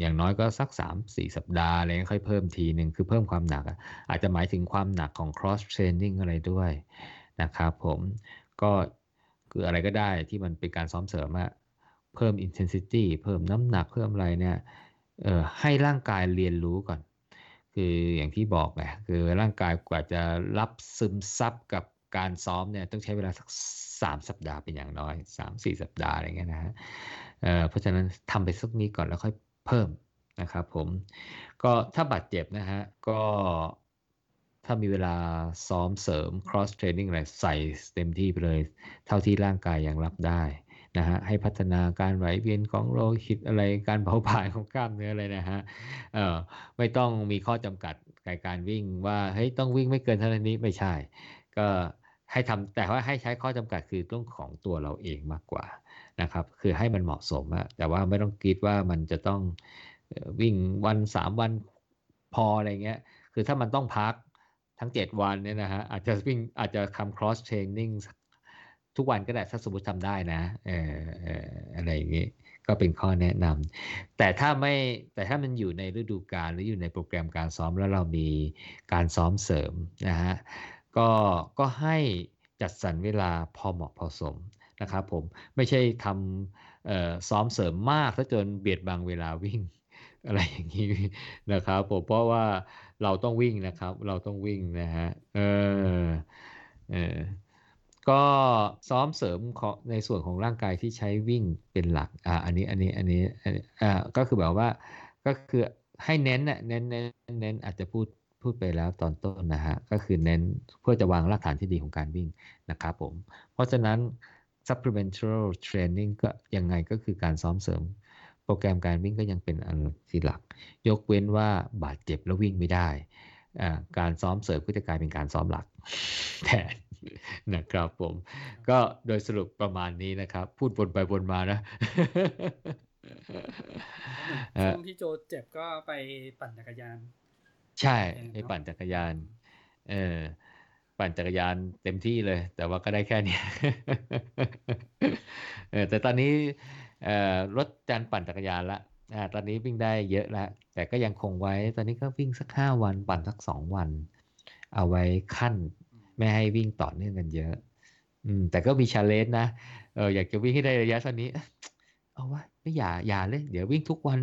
อย่างน้อยก็สัก 3-4 สัปดาห์อะไรค่อยเพิ่มทีหนึ่งคือเพิ่มความหนัก อาจจะหมายถึงความหนักของ cross training อะไรด้วยนะครับผมก็คืออะไรก็ได้ที่มันเป็นการซ้อมเสริมอะ เพิ่ม intensity เพิ่มน้ำหนักเพิ่มอะไรเนี่ยเออให้ร่างกายเรียนรู้ก่อน คืออย่างที่บอกแหละคือร่างกายกว่าจะรับซึมซับกับการซ้อมเนี่ยต้องใช้เวลาสักสามสัปดาห์เป็นอย่างน้อยสามสี่สัปดาห์อะไรเงี้ยนะฮะเเพราะฉะนั้นทำไปสักนี้ก่อนแล้วค่อยเพิ่มนะครับผมก็ถ้าบาดเจ็บนะฮะก็ถ้ามีเวลาซ้อมเสริม cross training อะไรใส่เต็มที่ไปเลย เท่าที่ร่างกายยังรับได้ นะฮะให้พัฒนาการไหวเวียนของโลหิตอะไรการเผาผลาญของกล้ามเนื้ออะไรนะฮะเออไม่ต้องมีข้อจำกัดในการวิ่งว่าเฮ้ยต้องวิ่งไม่เกินเท่านี้ไม่ใช่ ก็ให้ทำแต่ว่าให้ใช้ข้อจำกัดคือต้องของตัวเราเองมากกว่านะครับ คือให้มันเหมาะสมอะแต่ว่าไม่ต้องคิดว่ามันจะต้องวิ่งวันสามวันพออะไรเงี้ย คือถ้ามันต้องพักทั้ง 7 วันเนี่ยนะฮะอาจจะวิ่งอาจจะทำ cross training ทุกวันก็ได้ถ้าสมมติทำได้นะเอออะไรอย่างงี้ก็เป็นข้อแนะนำแต่ถ้าไม่แต่ถ้ามันอยู่ในฤดูกาลหรืออยู่ในโปรแกรมการซ้อมแล้วเรามีการซ้อมเสริมนะฮะก็ก็ให้จัดสรรเวลาพอเหมาะพอสมนะครับผมไม่ใช่ทำซ้อมเสริมมากถ้าจนเบียดบังเวลาวิ่งอะไรอย่างนี้นะครับผมเพราะว่าเราต้องวิ่งนะครับ เราต้องวิ่งนะฮะเออเออ ก็ซ้อมเสริมในส่วนของร่างกายที่ใช้วิ่งเป็นหลักอ่าอันนี้อันนี้อันนี้อ่าก็คือแบบว่าก็คือให้เน้นเน้นเน้นเน้นอาจจะพูดพูดไปแล้วตอนต้นนะฮะก็คือเน้นเพื่อจะวางรากฐานที่ดีของการวิ่งนะครับผม เพราะฉะนั้น supplemental training ก็ยังไงก็คือการซ้อมเสริม โปรแกรมการวิ่งก็ยังเป็นอันที่หลัก ยกเว้นว่าบาดเจ็บแล้ววิ่งไม่ได้ การซ้อมเสริมก็จะกลายเป็นการซ้อมหลักแทนนะครับผม ก็โดยสรุปประมาณนี้นะครับ พูดวนไปวนมานะช่วงที่โจเจ็บก็ไปปั่นจักรยาน ใช่ไปปั่นจักรยานเออปั่นจักรยานเต็มที่เลย แต่ว่าก็ได้แค่นี้เออแต่ตอนนี้รถจานปั่นจักรยานละ ตอนนี้วิ่งได้เยอะแล้วแต่ก็ยังคงไว้ตอนนี้ก็วิ่งสักห้าวัน ปั่นสักสองวัน เอาไว้ขั้น ไม่ให้วิ่งต่อเนื่องกันเยอะ อืม แต่ก็มีชาเลนจ์นะเอออยากจะวิ่งให้ได้ระยะเท่านี้ เอาวะไม่อย่าอย่าเลย เดี๋ยววิ่งทุกวัน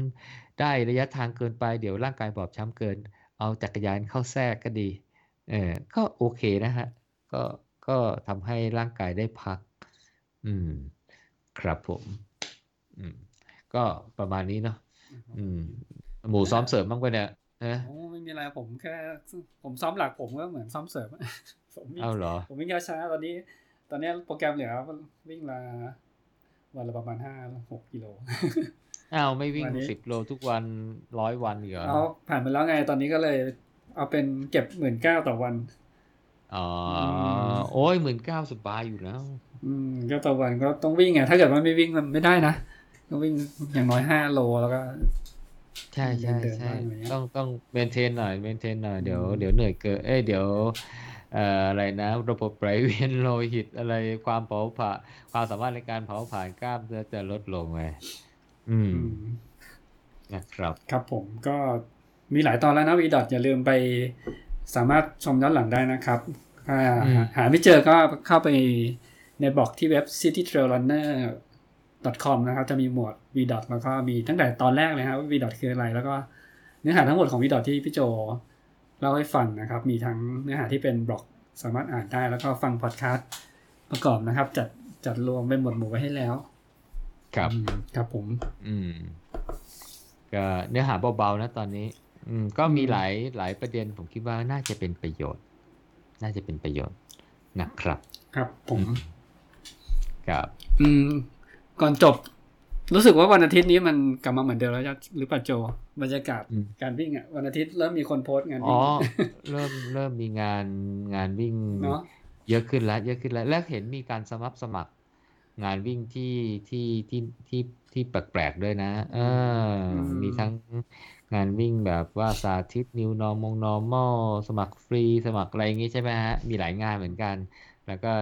ได้ระยะทางเกินไป เดี๋ยวร่างกายบอบช้ำเกิน เอาจักรยานเข้าแทรกก็ดี เออก็โอเคนะฮะ ก็ก็ทำให้ร่างกายได้พัก อืม ครับผม อืม ก็ประมาณนี้เนาะอืม หมูซ้อมเสริมบ้างไปเนี่ยโอ้ไม่มีอะไรผมแค่ผมซ้อมหลักผมก็เหมือนซ้อมเสริมผมเอาเหรอผมวิ่งช้าตอนนี้ ตอนนี้โปรแกรมเหลือวิ่งละวันละประมาณห้าหกกิโลอ้าวไม่วิ่งสิบโลทุกวันร้อยวันเหรอเอาผ่านไปแล้วไงตอนนี้ก็เลย เอาเป็นเก็บหมื่นเก้าต่อวันอ๋อโอ้ยหมื่นเก้าสบายอยู่แล้ว อืมก็ต่อวันก็ต้องวิ่งไงถ้าเกิดว่าไม่วิ่งมันไม่ได้นะ ต้องวิ่งอย่างน้อยห้าโลแล้วก็ ใช่ใช่ใช่ต้องต้องเมนเทนหน่อยเมนเทนหน่อยเดี๋ยวเดี๋ยวเหนื่อยเกินเอ้ยเดี๋ยวอะไรนะระบบไหลเวียนโลหิตอะไรความเผาผลาญความสามารถในการเผาผลาญกล้ามเนื้อจะลดลงไงอืมนะครับ ครับผมก็มีหลายตอนแล้วนะวีดอทอย่าลืมไป สามารถชมย้อนหลังได้นะครับหาไม่เจอก็เข้าไปในบล็อกที่เว็บ citytrailrunner com นะครับจะมีหมวด v แล้วก็มีตั้งแต่ตอนแรกเลยครับว่า v คืออะไร แล้วก็เนื้อหาทั้งหมดของ v ที่พี่โจเล่าให้ฟังนะครับ มีทั้งเนื้อหาที่เป็นบล็อกสามารถอ่านได้ แล้วก็ฟังพอดแคสต์ประกอบนะครับ จัดจัดรวมเป็นหมวดหมู่ไว้ให้แล้ว ครับอืมครับผม อืมก็เนื้อหาเบาๆนะตอนนี้ อืม ก็มีอืมหลายหลายประเด็นผมคิดว่าน่าจะเป็นประโยชน์ น่าจะเป็นประโยชน์นะครับ ครับผมครับ อืม ก่อนจบ รู้สึกว่าวันอาทิตย์นี้มันกลับมาเหมือนเดิมแล้วหรือเปล่าโจบรรยากาศอืมการวิ่งอะวันอาทิตย์เริ่มมีคนโพสต์งานอ๋วิ่องเริ่มเริ่มมีงานงานวิ่งเนาะเยอะขึ้นแล้ว เยอะขึ้นแล้วและเห็นมีการสมัครสมัคร งานวิ่งที่ที่ที่ที่ที่แปลกๆด้วยนะ เออ มีทั้งงานวิ่งแบบว่าสาธิต New Normal Normal สมัครฟรีสมัครอะไรอย่างงี้ใช่ไหมฮะ มีหลายงานเหมือนกัน แล้วก็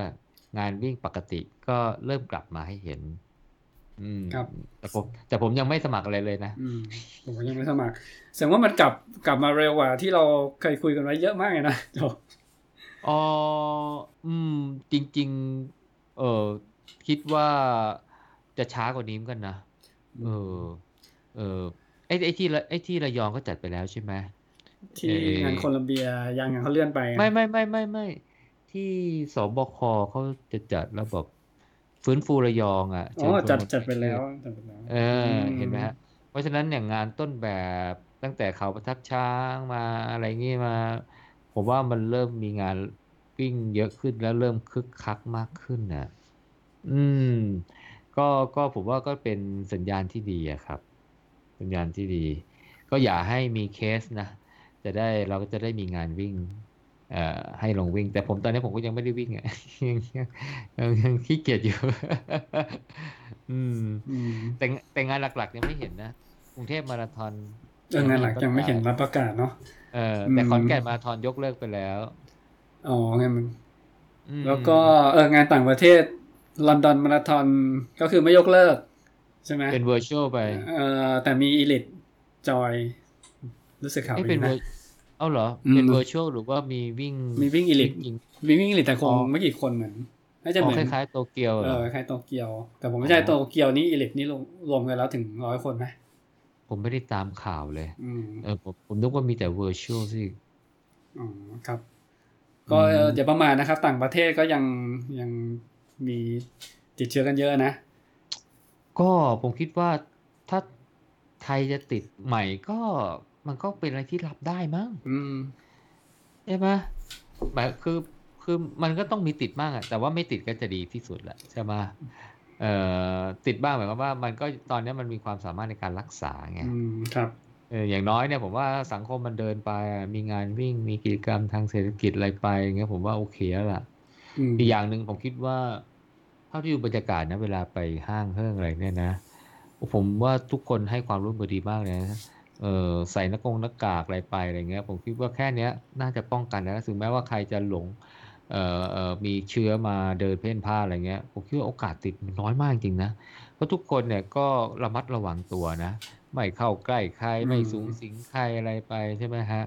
งานวิ่งปกติก็เริ่มกลับมาให้เห็นอืม ครับแต่ผมแต่ผมยังไม่สมัครอะไรเลยนะอืมผมก็ยังไม่สมัครแสดงว่ามันกลับกลับมาเร็วกว่าที่เราเคยคุยกันไว้เยอะมากเลยนะโจอ๋ออืม จริง ๆ เออคิดว่าจะช้ากว่านี้เหมือนกันนะเออ เออไอ้ไอ้ที่ระไอ้ที่ระยองก็จัดไปแล้วใช่ไหมที่เอ่องานโคลัมเบียยังงานเขาเลื่อนไปอะไม่ไม่ไม่ไม่ไม่ที่สบคเขาจะจัดระบบ ฟื้นฟูระยองอะอ๋อเชิญชวนจัดคนจัดไปเที่ยแล้ววจัดไปแล้วเออเห็นไหมฮะเพราะฉะนั้นอย่างงานต้นแบบตั้งแต่เขาประทับช้างมาอะไรงี้มา ผมว่ามันเริ่มมีงานวิ่งเยอะขึ้นแล้วเริ่มคึกคักมากขึ้นนะอืม ก็ก็ผมว่าก็เป็นสัญญาณที่ดีอะครับ สัญญาณที่ดี ก็อย่าให้มีเคสนะจะได้เราก็จะได้มีงานวิ่งเอ่อ ให้ลงวิ่ง แต่ผมตอนนี้ผมก็ยังไม่ได้วิ่งอะยังยังยังยังขี้เกียจอยู่อืมอืมแต่งแต่งานหลักๆยังไม่เห็นนะกรุงเทพมาราธอนเอองานหลักยังไม่เห็นรับประกาศเนาะเออแต่อืมขอนแก่นมาราธอนยกเลิกไปแล้วอ๋องานมันอืมแล้วก็เอองานต่างประเทศลอนดอนมาราธอนก็คือไม่ยกเลิก ใช่ไหมเป็น virtual ไป เออแต่มีอีลิทจอย รู้สึกข่าวเอ้ยดีเป็นนะ vir- เอ้าเหรออืมเป็น virtual หรือว่ามีวิ่งมีวิ่ง Elite จริงมีวิ่งอีลิทแต่คงอ๋อไม่กี่คนเหมือนน่าจะๆเหอ๋อมือนคล้ายๆโตเกียวเอเหรออคล้ายโตเกียว แต่ผมไม่ใช่อ๋อโตเกียวนี่อีลิทนี่รวมรวมกันแล้วถึงร้อยคนไหมผมไม่ได้ตามข่าวเลยอืมเออผมผมนึกว่ามีแต่ virtual สิอ๋อครับ ก็อืมเอ่ออย่าประมาทนะครับ ต่างประเทศก็ยังยังมีติดเชื้อกันเยอะนะ ก็ผมคิดว่าถ้าไทยจะติดใหม่ก็ มันก็เป็นอะไรที่รับได้มั้งอืมใช่ไหมหมายคือคือมันก็ต้องมีติดบ้างอะแต่ว่าไม่ติดก็จะดีที่สุดแหละใช่ไหมเอ่อติดบ้างหมายความว่า มันก็ตอนนี้มันมีความสามารถในการรักษาไงอืมครับเอออย่างน้อยเนี่ยผมว่าสังคมมันเดินไปอะมีงานวิ่งมีกิจกรรมทางเศรษฐกิจอะไรไปอย่างเงี้ยผมว่าโอเคแล้วล่ะอืมอีกอย่างหนึ่งผมคิดว่าเท่าที่ดูบรรยากาศนะเวลาไปห้างเฮิ่งอะไรเนี่ยนะผมว่าทุกคนให้ความร่วมมือดีมากเลยนะ เออใส่หน้ากงหน้ากากอะไรไปอะไรเงี้ยผมคิดว่าแค่เนี้ยน่าจะป้องกันนะถึงแม้ว่าใครจะหลงเอ่อเอ่อมีเชื้อมาเดินเพ่นพ่านอะไรเงี้ยผมคิดว่าโอกาสติดมันน้อยมากจริงนะเพราะทุกคนเนี่ยก็ระมัดระวังตัวนะไม่เข้าใกล้ใครไม่สูงสิงใครอะไรไปใช่ไหมฮะ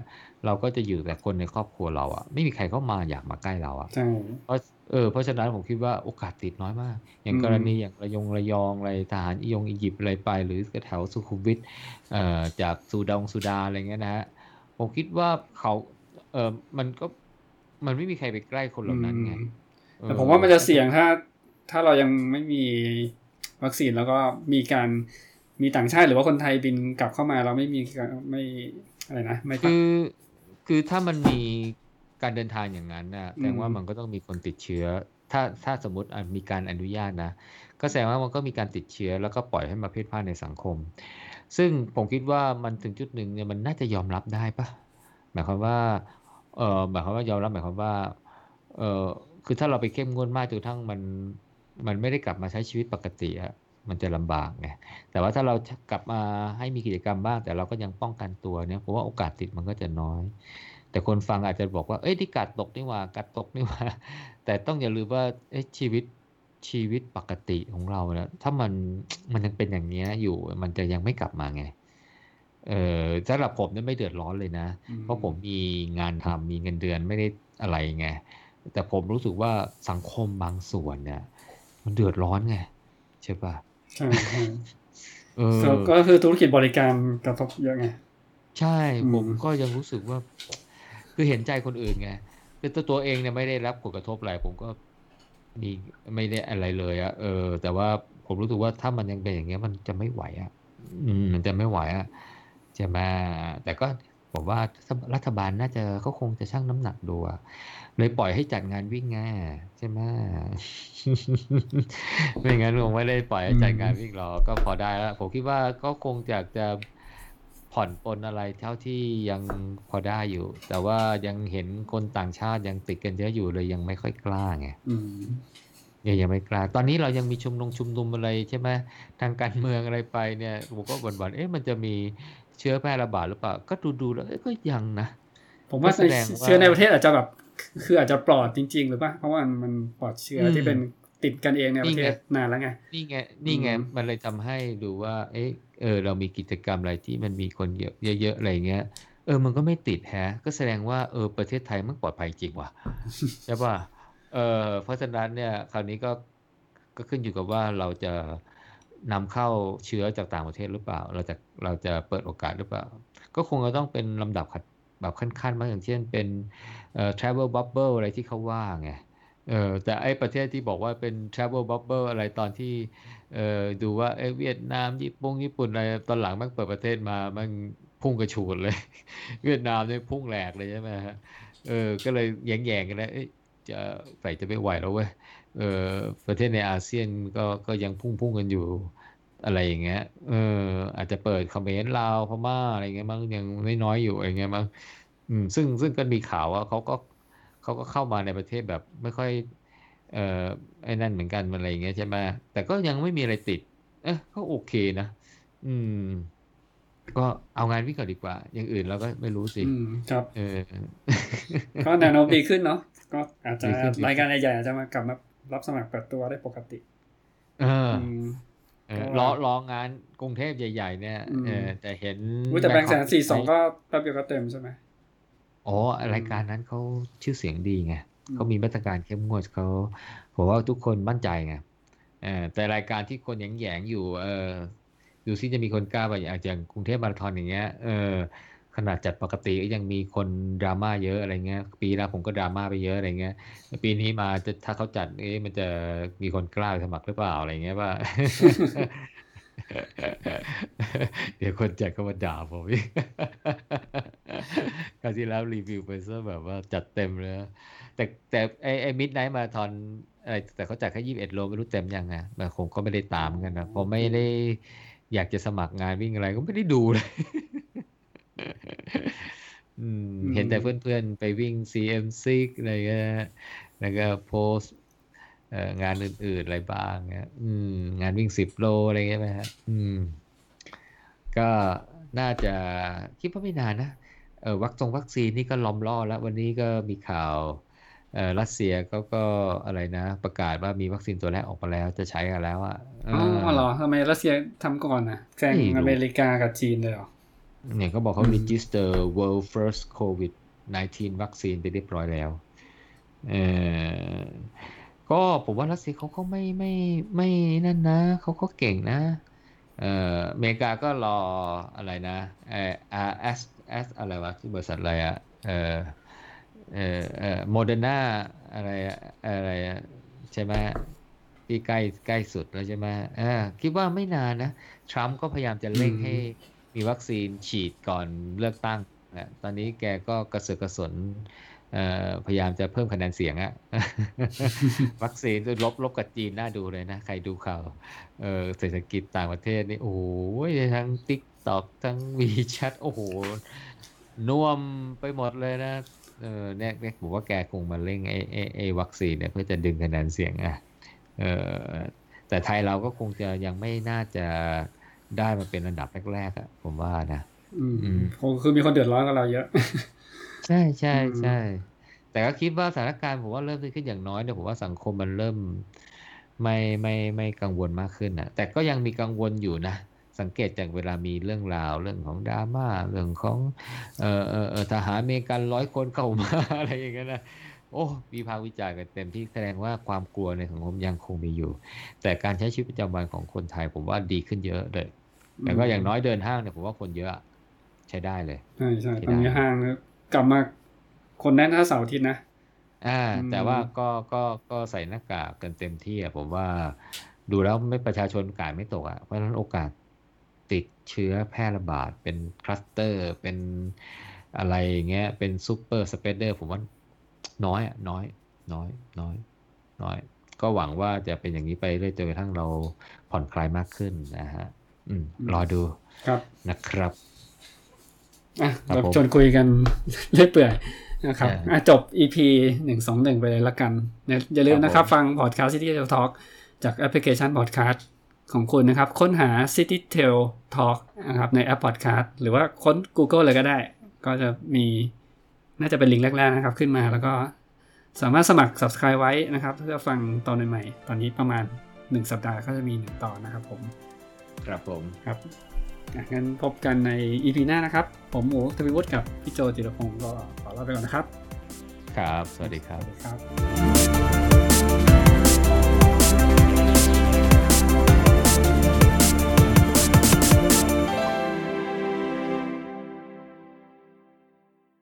เราก็จะอยู่แต่คนในครอบครัวเราอะไม่มีใครเข้ามาอยากมาใกล้เราอะใช่เพราะ เออเพราะฉะนั้นผมคิดว่าโอกาสติดน้อยมาก อย่างอืมกรณีอย่างระยองระยองอะไรทหารอียงอียิปต์อะไรไป หรือแถวสุขุมวิทเอ่อจากซูดองซูดาอะไรเงี้ยนะฮะผมคิดว่าเขาเออมันก็มันไม่มีใครไปใกล้คนเหล่านั้นไงอืมเออแต่ผมว่ามันจะเสี่ยงถ้า ถ้าเรายังไม่มีวัคซีนแล้วก็มีการมีต่างชาติหรือว่าคนไทยบินกลับเข้ามาเราไม่มีการไม่อะไรนะไม่ตัดคือคือถ้ามันมี การเดินทางอย่างนั้นนะแสดงว่าอืมมันก็ต้องมีคนติดเชื้อ ถ้าถ้าสมมติอะมีการอนุญาตนะ ก็แสดงว่ามันก็มีการติดเชื้อ แล้วก็ปล่อยให้มาเพ่นพ่านในสังคม ซึ่งผมคิดว่ามันถึงจุดหนึ่งเนี่ยมันน่าจะยอมรับได้ปะหมายความว่าเออหมายความว่ายอมรับหมายความว่าเออคือถ้าเราไปเข้มงวดมากจนกระทั่งมันมันไม่ได้กลับมาใช้ชีวิตปกติอะมันจะลำบากไง แต่ว่าถ้าเรากลับมาให้มีกิจกรรมบ้าง แต่เราก็ยังป้องกันตัวเนี่ย ผมว่าโอกาสติดมันก็จะน้อย แต่คนฟังอาจจะบอกว่า เอ้ยที่กัดตกนี่หว่า กัดตกนี่หว่า แต่ต้องอย่าลืมว่าเอ้ยชีวิตชีวิตปกติของเราเนี่ยถ้ามันมันยังเป็นอย่างเนี้ยอยู่ มันจะยังไม่กลับมาไง เออสำหรับผมเนี่ยไม่เดือดร้อนเลยนะอืมเพราะผมมีงานทำมีเงินเดือนไม่ได้อะไรไง แต่ผมรู้สึกว่าสังคมบางส่วนเนี่ย มันเดือดร้อนไงใช่ปะใช่ใช่เออก็ก็คือธุรกิจบริการกระทบเยอะไง ใช่อืมผมก็ยังรู้สึกว่า คือเห็นใจคนอื่นไงคือตัวตัวเองเนี่ยไม่ได้รับผลกระทบอะไรผมก็มีไม่ได้อะไรเลยอะเออ แต่ว่าผมรู้สึกว่าถ้ามันยังเป็นอย่างเงี้ย มันจะไม่ไหวอะอืมมันจะไม่ไหวอะใช่ไหมแต่ก็ผมว่ารัฐบาลน่าจะเขาคงจะชั่งน้ำหนักดูอะเลยปล่อยให้จัดงานวิ่งไงใช่ไหมไม่งั้นคงไม่ได้ปล่อยให้จัดงานวิ่งหรอกก็พอได้แล้วผมคิดว่าก็คงอยากจะ ผ่อนปลนอะไรเท่าที่ยังพอได้อยู่ แต่ว่ายังเห็นคนต่างชาติยังติดกันเยอะอยู่เลยยังไม่ค่อยกล้าไงอืมยังยังไม่กล้า ตอนนี้เรายังมีชุมนุมชุมนุมอะไรใช่ไหมทางการเมืองอะไรไปเนี่ยผมก็บ่นๆเอ๊ะมันจะมีเชื้อแพร่ระบาดหรือเปล่า ก็ดูดูๆแล้วเอ๊ะก็ยังนะ ผมว่าก็แสดงว่าเชื้อในประเทศอาจจะแบบคืออาจจะปลอดจริง ๆ หรือเปล่าเพราะว่ามันปลอดเชื้ออมที่เป็น ติดกันเองในประเทศนี่ไงนานแล้วไง นี่ไง นี่ไงอืมมันเลยทำให้ดูว่า เอ๊ะเออ เรามีกิจกรรมอะไรที่มันมีคนเยอะเยอะๆอะไรเงี้ย เออ มันก็ไม่ติดแฮะ ก็แสดงว่า เออ ประเทศไทยมันปลอดภัยจริงว่ะ ใช่ป่ะ เออเพราะฉะนั้นเนี่ย คราวนี้ก็ ก็ขึ้นอยู่กับว่าเราจะนำเข้าเชื้อจากต่างประเทศหรือเปล่า เราจะ เราจะเปิดโอกาสหรือเปล่า ก็คงจะต้องเป็นลำดับขัดแบบขั้นๆมากอย่างเช่นเป็นเอ่อ travel bubble อะไรที่เขาว่าไง เออแต่ไอ้ประเทศที่บอกว่าเป็น travel bubble อะไรตอนที่เออดูว่าเอ้เวียดนามญี่ปุ่งญี่ปุ่นอะไรตอนหลังมันเปิดประเทศมามันพุ่งกระฉูดเลย เวียดนามเนี่ยพุ่งแหลกเลยใช่ไหมฮะเออก็เลยแย่งๆกันแล้วเอ้ยจะใส่จะไม่ไหวแล้วเว้ยเออประเทศในอาเซียนก็ก็ยังพุ่งพุ่งกันอยู่อะไรอย่างเงี้ย เออ อาจจะเปิดเขมรลาวพม่าอะไรเงี้ยมั้งยังไม่น้อยอยู่อะไรเงี้ยมั้งอืมซึ่งซึ่งก็มีข่าวว่าเขาก็ เขาก็เข้ามาในประเทศแบบไม่ค่อย เอ่อไอ้นั่นเหมือนกันอะไรอย่างเงี้ยใช่ไหมแต่ก็ยังไม่มีอะไรติด เอ๊ะก็โอเคนะ อืม ก็เอางานวิ่งก่อนดีกว่า อย่างอื่นเราก็ไม่รู้สิอืมครับเออก็แนวโน้มดีขึ้นเนาะก็อาจจะดีขึ้นดีขึ้นรายการใหญ่ๆอาจจะมากลับมารับสมัครเปิดตัวได้ปกติ เอออืมเออก็รอรองานกรุงเทพใหญ่ ๆ เนี่ยอืมเออแต่เห็นอุ๊ยแต่แบงค์แสนสี่สองก็ก็แป๊บเดียวก็เต็มใช่ไหม อ๋อรายการนั้นเขาชื่อเสียงดีไงอืมเขามีมาตรการเข้มงวดเขาผมว่าทุกคนมั่นใจไงเออแต่รายการที่คนแหยงๆอยู่ เออดูซิจะมีคนกล้าไปอย่างอย่างกรุงเทพมาราธอนอย่างเงี้ยเออขนาดจัดปกติก็ยังมีคนดราม่าเยอะอะไรเงี้ย ปีแล้วผมก็ดราม่าไปเยอะอะไรเงี้ย ปีนี้มาจะถ้าเขาจัดเอ๊ะมันจะมีคนกล้าสมัครหรือเปล่าอะไรเงี้ยว่า เดี๋ยวคนจัดก็มาด่าผมอีกคราวที่แล้วรีวิวไปซะแบบว่าจัดเต็มเลยแต่แต่ไอไอมิดไนท์มาทอนอะไรแต่เขาจัดแค่ยี่สิบเอ็ดโลไม่รู้เต็มยังไงแต่ผมก็ไม่ได้ตามกันนะผมไม่ได้อยากจะสมัครงานวิ่งอะไรก็ไม่ได้ดูเลยเห็นแต่เพื่อนๆ ไปวิ่ง CM6 อะไรเงี้ยแล้วก็โพส งานอื่น ๆ อะไรบ้างเงี้ยอืมงานวิ่ง10โลอะไรเงี้ยไหมฮะอืม ก็น่าจะคิดว่าไม่นานนะเออวัคซงวัคซีนนี่ก็ล้อมล่อแล้ว วันนี้ก็มีข่าวเออรัสเซียเขาก็อะไรนะ ประกาศว่ามีวัคซีนตัวแรกออกมาแล้วจะใช้กันแล้วอะเออ๋ออเหรอทำไมรัสเซียทำก่อนนะแซงไม่รู้อเมริกากับจีนเลยเหรอเนี่ยเขาบอกเขาอืม register world first covid 19วัคซีนไปเรียบร้อยแล้วเออ ก็ผมว่ารัสเซียเขาก็ไม่ไม่ไม่นั่นนะ เขาก็เก่งนะเอออเมริกาก็รออะไรนะเออ RS S อะไรวะที่บริษัทอะไรอะเออเออเออโมเดอร์นาอะไรอะอะไรอะใช่ไหมที่ใกล้ใกล้สุดแล้วใช่ไหมเออคิดว่าไม่นานนะ ทรัมป์ก็พยายามจะเร่งอืมให้มีวัคซีนฉีดก่อนเลือกตั้งนะตอนนี้แกก็กระเสือกกระสนเอ่อ พยายามจะเพิ่มคะแนนเสียงอะวัคซีนลบลบกับจีนน่าดูเลยนะ ใครดูข่าวเออเศรษฐกิจต่างประเทศนี่โอ้โหทั้ง t ิ k t o k ทั้งวีแชทโอ้โหน่วมไปหมดเลยนะเออเนี่ยเนี่ยผมว่าแกคงมาเร่งไอ้ไอ้ไอ้วัคซีนเนี่ยเพื่อจะดึงคะแนนเสียงอะเออแต่ไทยเราก็คงจะยังไม่น่าจะได้มาเป็นอันดับแรกๆอะผมว่านะ อืมอืมคงคือมีคนเดือดร้อนกับเราเยอะ ใช่ใช่อืมใช่แต่ก็คิดว่าสถานการณ์ผมว่าเริ่มดีขึ้นอย่างน้อยเนี่ยผมว่าสังคมมันเริ่มไม่ไม่ไม่กังวลมากขึ้นนะแต่ก็ยังมีกังวลอยู่นะ สังเกตจากเวลามีเรื่องราวเรื่องของดราม่าเรื่องของเอ่อเอ่อเอ่อทหารอเมริกันร้อยคนเข้ามาอะไรอย่างเงี้ยนะโอ้วิพากษ์วิจารณ์กันเต็มที่แสดงว่าความกลัวในสังคมยังคงมีอยู่ แต่การใช้ชีวิตประจำวันของคนไทยผมว่าดีขึ้นเยอะเลยแต่ก็อย่างน้อยเดินห้างเนี่ยผมว่าคนเยอะอะใช้ได้เลยใช่ใช่ใช่ตอนนี้ได้ห้าง กลับมาคนแน่นถ้าเสาร์อาทิตย์นะอ่าอืมแต่ว่าก็ก็ก็ใส่หน้ากากกันเต็มที่อะผมว่าดูแล้วไม่ประชาชนการ์ดไม่ตกอะเพราะฉะนั้นโอกาสติดเชื้อแพร่ระบาดเป็นคลัสเตอร์เป็นอะไรอย่างเงี้ยเป็น super spreader ผมว่าน้อยอะน้อย น้อย น้อย น้อย ก็หวังว่าจะเป็นอย่างนี้ไปเรื่อยจนกระทั่งเราผ่อนคลายมากขึ้นนะฮะ อืม รอดูครับนะครับ อะครับแบบผมชวนคุยกันเรื่อยเปื่อยนะครับเอออ่อะจบ EP หนึ่งสองหนึ่งไปเลยละกันเนี่ยอย่าลืมนะครับครับผมฟังพอดแคสต์ City Tail Talk จากแอปพลิเคชันพอดแคสต์ของคุณนะครับ ค้นหา City Tail Talk นะครับในแอปพอดแคสต์หรือว่าค้น Google เลยก็ได้ ก็จะมีน่าจะเป็นลิงก์แรกๆนะครับ ขึ้นมาแล้วก็สามารถสมัคร Subscribe ไว้นะครับเพื่อฟังตอนใหม่ๆ ตอนนี้ประมาณ 1 สัปดาห์ก็จะมี 1 ตอนนะครับผม ครับผมครับอะ งั้นพบกันใน EP หน้านะครับ ผมหมูทวีวุฒิกับพี่โจจิรพงศ์ก็ขอลาไปก่อนนะครับ ครับ สวัสดีครัสบวัสดีครับ